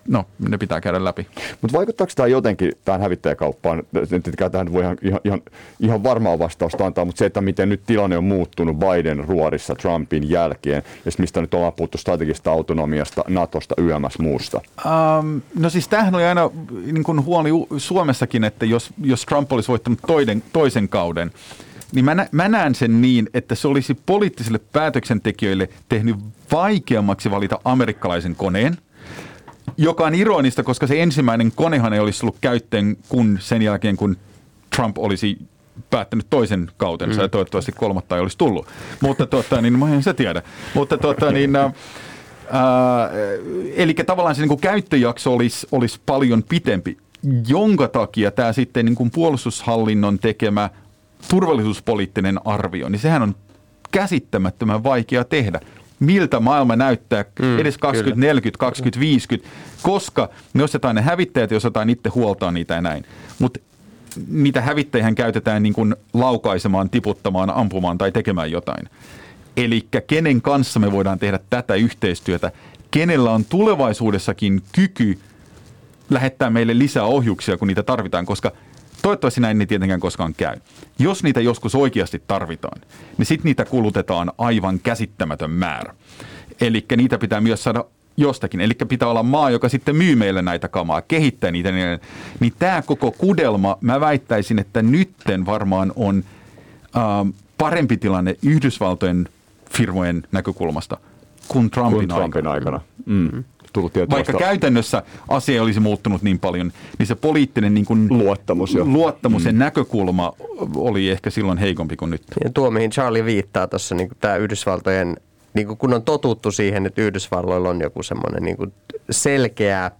no, ne pitää käydä läpi. Mutta vaikuttaako tämä jotenkin tähän hävittäjäkauppaan? Tähän voi ihan, ihan, ihan, ihan varmaa vastausta antaa, mutta se, että miten nyt tilanne on muuttunut Biden ruorissa Trumpin jälkeen, ja mistä nyt ollaan puhuttu strategista autonomiasta, Natosta, YMS muusta? Um, no siis tämähän oli aina niin kuin huoli Suomessakin, että jos, jos Trump olisi voittanut toiden, toisen kauden, niin mä, nä, mä näen sen niin, että se olisi poliittisille päätöksentekijöille tehnyt vaikeammaksi valita amerikkalaisen koneen – joka on ironista, koska se ensimmäinen konehan ei olisi ollut käyttöön kun sen jälkeen, kun Trump olisi päättänyt toisen kautensa mm. ja toivottavasti kolmatta ei olisi tullut. Mutta tota, niin mä en se tiedä. Mutta tota, niin, äh, eli tavallaan se niin kuin käyttöjakso olisi, olisi paljon pitempi, jonka takia tämä sitten niin kuin puolustushallinnon tekemä turvallisuuspoliittinen arvio, niin sehän on käsittämättömän vaikea tehdä miltä maailma näyttää mm, edes 2040, 2050, koska me ostetaan ne hävittäjät ja osataan itse huoltaa niitä ja näin. Mutta niitä hävittäjähän käytetään niin kuin laukaisemaan, tiputtamaan, ampumaan tai tekemään jotain. Eli kenen kanssa me voidaan tehdä tätä yhteistyötä, kenellä on tulevaisuudessakin kyky lähettää meille lisää ohjuksia, kun niitä tarvitaan, koska – Toivottavasti näin ei tietenkään koskaan käy. Jos niitä joskus oikeasti tarvitaan, niin sitten niitä kulutetaan aivan käsittämätön määrä. Eli niitä pitää myös saada jostakin. Eli pitää olla maa, joka sitten myy meille näitä kamaa, kehittää niitä. Niin, niin tämä koko kudelma, mä väittäisin, että nytten varmaan on ähm, parempi tilanne Yhdysvaltojen firmojen näkökulmasta kuin Trumpin, kuin Trumpin aikana. aikana. Mm tullut Vaikka vasta... käytännössä asia ei olisi muuttunut niin paljon, niin se poliittinen niin kuin luottamus, jo. luottamus ja mm. näkökulma oli ehkä silloin heikompi kuin nyt. Ja tuo, mihin Charlie viittaa tuossa, niin tämä Yhdysvaltojen, niin kuin kun on totuttu siihen, että Yhdysvalloilla on joku semmoinen niin selkeä,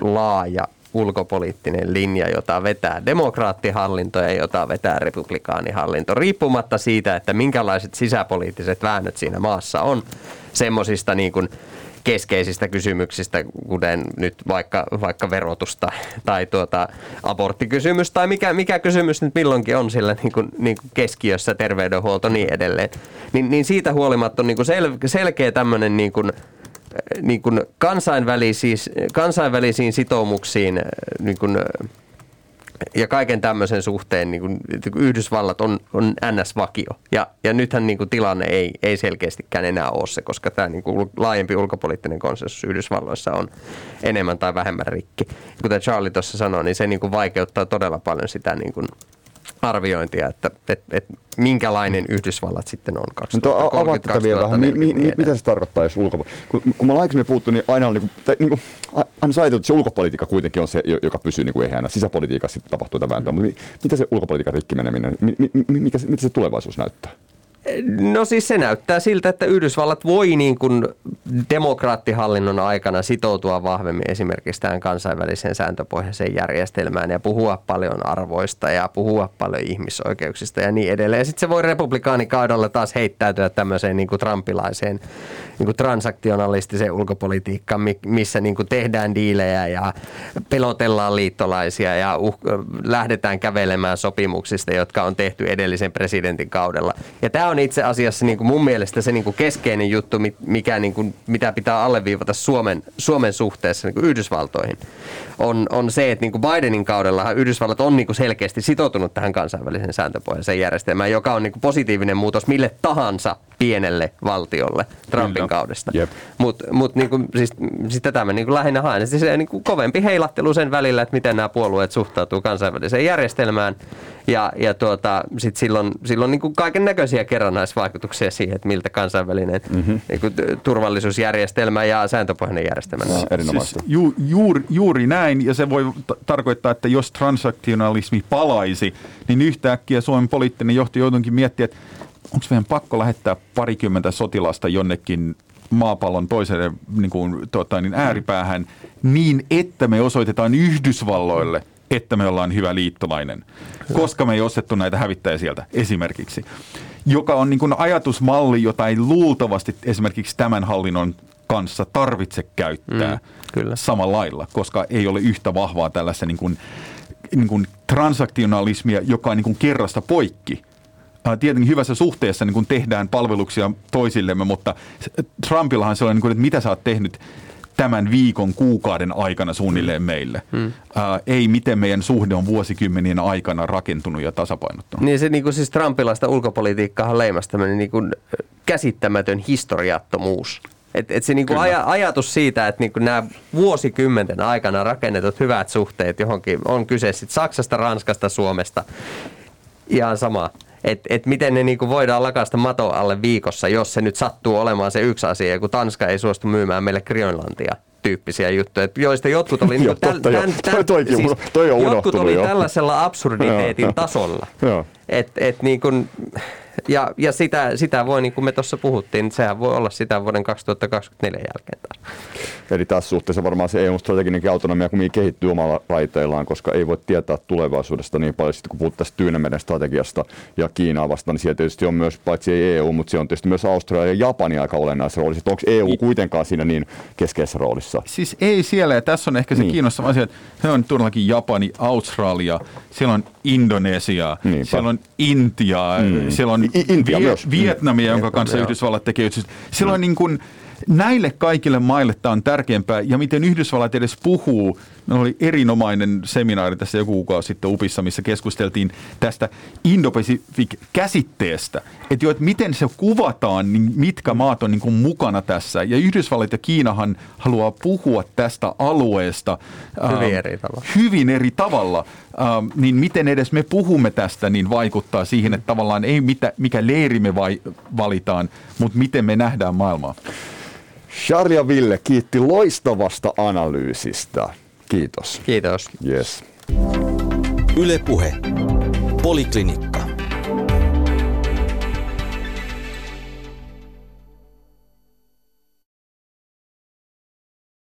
laaja ulkopoliittinen linja, jota vetää demokraattihallinto ja jota vetää republikaanihallinto, riippumatta siitä, että minkälaiset sisäpoliittiset väännöt siinä maassa on semmoisista niin kuin keskeisistä kysymyksistä, kuten nyt vaikka, vaikka verotusta tai tuota aborttikysymys tai mikä, mikä kysymys nyt milloinkin on sillä niin kuin, niin kuin keskiössä, terveydenhuolto niin edelleen, niin, niin siitä huolimatta on niin kuin sel, selkeä tämmöinen niin kuin, niin kuin kansainvälisiin, kansainvälisiin sitoumuksiin niin kuin ja kaiken tämmöisen suhteen niin kuin, Yhdysvallat on, on NS-vakio. Ja, ja nythän niin kuin, tilanne ei, ei selkeästikään enää ole se, koska tämä niin kuin, laajempi ulkopoliittinen konsensus Yhdysvalloissa on enemmän tai vähemmän rikki. Kuten Charlie tuossa sanoi, niin se niin kuin, vaikeuttaa todella paljon sitä niin kuin, arviointia, että et, et, minkälainen Yhdysvallat sitten on 2030 no, vielä vähän. Mi, mi, mi, mitä se tarkoittaa, jos ulkopolitiikka? Kun, kun mä aikaisemmin puhuttu, niin aina on niin kuin, niin kuin, aina ajateltu, että se ulkopolitiikka kuitenkin on se, joka pysyy niin kuin ehjänä. Sisäpolitiikassa sitten tapahtuu tätä vääntöä. Mutta mitä se ulkopolitiikan rikki meneminen, mi, mi, mikä, mitä se tulevaisuus näyttää? No siis se näyttää siltä, että Yhdysvallat voi niin kuin demokraattihallinnon aikana sitoutua vahvemmin esimerkiksi tähän kansainväliseen sääntöpohjaiseen järjestelmään ja puhua paljon arvoista ja puhua paljon ihmisoikeuksista ja niin edelleen. Sitten se voi republikaanikaudella taas heittäytyä tämmöiseen niin kuin trumpilaiseen niin kuin transaktionalistiseen ulkopolitiikkaan, missä niin kuin tehdään diilejä ja pelotellaan liittolaisia ja uh, lähdetään kävelemään sopimuksista, jotka on tehty edellisen presidentin kaudella. Ja tämä on itse asiassa niin kuin mun mielestä se niin kuin keskeinen juttu, mikä, niin kuin, mitä pitää alleviivata Suomen, Suomen suhteessa niin kuin Yhdysvaltoihin, on, on se, että niin kuin Bidenin kaudella Yhdysvallat on niin kuin selkeästi sitoutunut tähän kansainväliseen sääntöpohjaiseen järjestelmään, joka on niin kuin positiivinen muutos mille tahansa pienelle valtiolle Trumpin Kyllä. kaudesta. Mutta mut niinku, siis, siis tätä mä niinku lähinnä haen. Siis se niinku kovempi heilattelu sen välillä, että miten nämä puolueet suhtautuu kansainväliseen järjestelmään. Ja, ja tuota, sit silloin, silloin niinku kaiken näköisiä kerrannaisvaikutuksia siihen, että miltä kansainvälinen mm-hmm. niinku, turvallisuusjärjestelmä ja sääntöpohjainen järjestelmä no, Siis ju, juuri, juuri näin, ja se voi t- tarkoittaa, että jos transaktionalismi palaisi, niin yhtäkkiä Suomen poliittinen johto joutunkin miettiä, että onko meidän pakko lähettää parikymmentä sotilasta jonnekin maapallon toiseen niin kuin, tota, niin ääripäähän niin, että me osoitetaan Yhdysvalloille, että me ollaan hyvä liittolainen, koska me ei ostettu näitä hävittäjiä sieltä esimerkiksi. Joka on niin kuin ajatusmalli, jota ei luultavasti esimerkiksi tämän hallinnon kanssa tarvitse käyttää mm, kyllä. samalla lailla, koska ei ole yhtä vahvaa tällaista niin kuin, niin kuin transaktionalismia, joka on niin kuin kerrasta poikki. Tietenkin hyvässä suhteessa niin kuin tehdään palveluksia toisillemme, mutta Trumpillahan se on, niin kuin, että mitä sä oot tehnyt tämän viikon, kuukauden aikana suunnilleen meille. Hmm. Ää, ei miten meidän suhde on vuosikymmenien aikana rakentunut ja tasapainottunut. Niin se niin kuin siis Trumpilaista ulkopolitiikkaa leimasi tämmöinen niin kuin käsittämätön historiattomuus. Et, et se niinku aja, ajatus siitä, että niinku nämä vuosikymmenten aikana rakennetut hyvät suhteet johonkin, on kyse sitten Saksasta, Ranskasta, Suomesta, ihan sama. Että et miten ne niinku voidaan lakasta mato alle viikossa, jos se nyt sattuu olemaan se yksi asia, kun Tanska ei suostu myymään meille Grönlantia tyyppisiä juttuja, joista jotkut oli, niin täl, tämän, tämän, toi, siis, toi on jotkut oli jo. tällaisella absurditeetin tasolla. Että et niin kuin, ja, ja sitä, sitä voi, niin kuin me tuossa puhuttiin, niin sehän voi olla sitä vuoden 2024 jälkeen taas. Eli tässä suhteessa varmaan se EU-strateginen autonomia kumminkin kehittyy omalla raiteillaan, koska ei voi tietää tulevaisuudesta niin paljon. Sitten kun tästä Tyynemeren strategiasta ja Kiinaa vastaan, niin siellä tietysti on myös paitsi ei EU, mutta siellä on tietysti myös Australia ja Japani aika olennaisessa roolissa. Onko EU kuitenkaan siinä niin keskeisessä roolissa? Siis ei siellä, ja tässä on ehkä se niin. kiinnostava asia, että se on todellakin Japani, Australia, siellä on Indonesia, Niinpä. siellä on Intia, mm. siellä on Intia Vie- myös. Vietnamia, jonka kanssa Yhdysvallat tekee. Siellä on niin kuin, näille kaikille maille tämä on tärkeämpää ja miten Yhdysvallat edes puhuu. Meillä oli erinomainen seminaari tässä joku kuukausi sitten UPissa, missä keskusteltiin tästä Indo-Pacific-käsitteestä. Että jo, että miten se kuvataan, niin mitkä maat on niin kuin mukana tässä. Ja Yhdysvallat ja Kiinahan haluaa puhua tästä alueesta hyvin ähm, eri tavalla. Hyvin eri tavalla. Ähm, niin miten edes me puhumme tästä, niin vaikuttaa siihen, että tavallaan ei mitä, mikä leiri me vai, valitaan, mutta miten me nähdään maailmaa. Charlie ja Ville kiitti loistavasta analyysistä. Kiitos. Kiitos. Yes. Yle Puhe. Poliklinikka.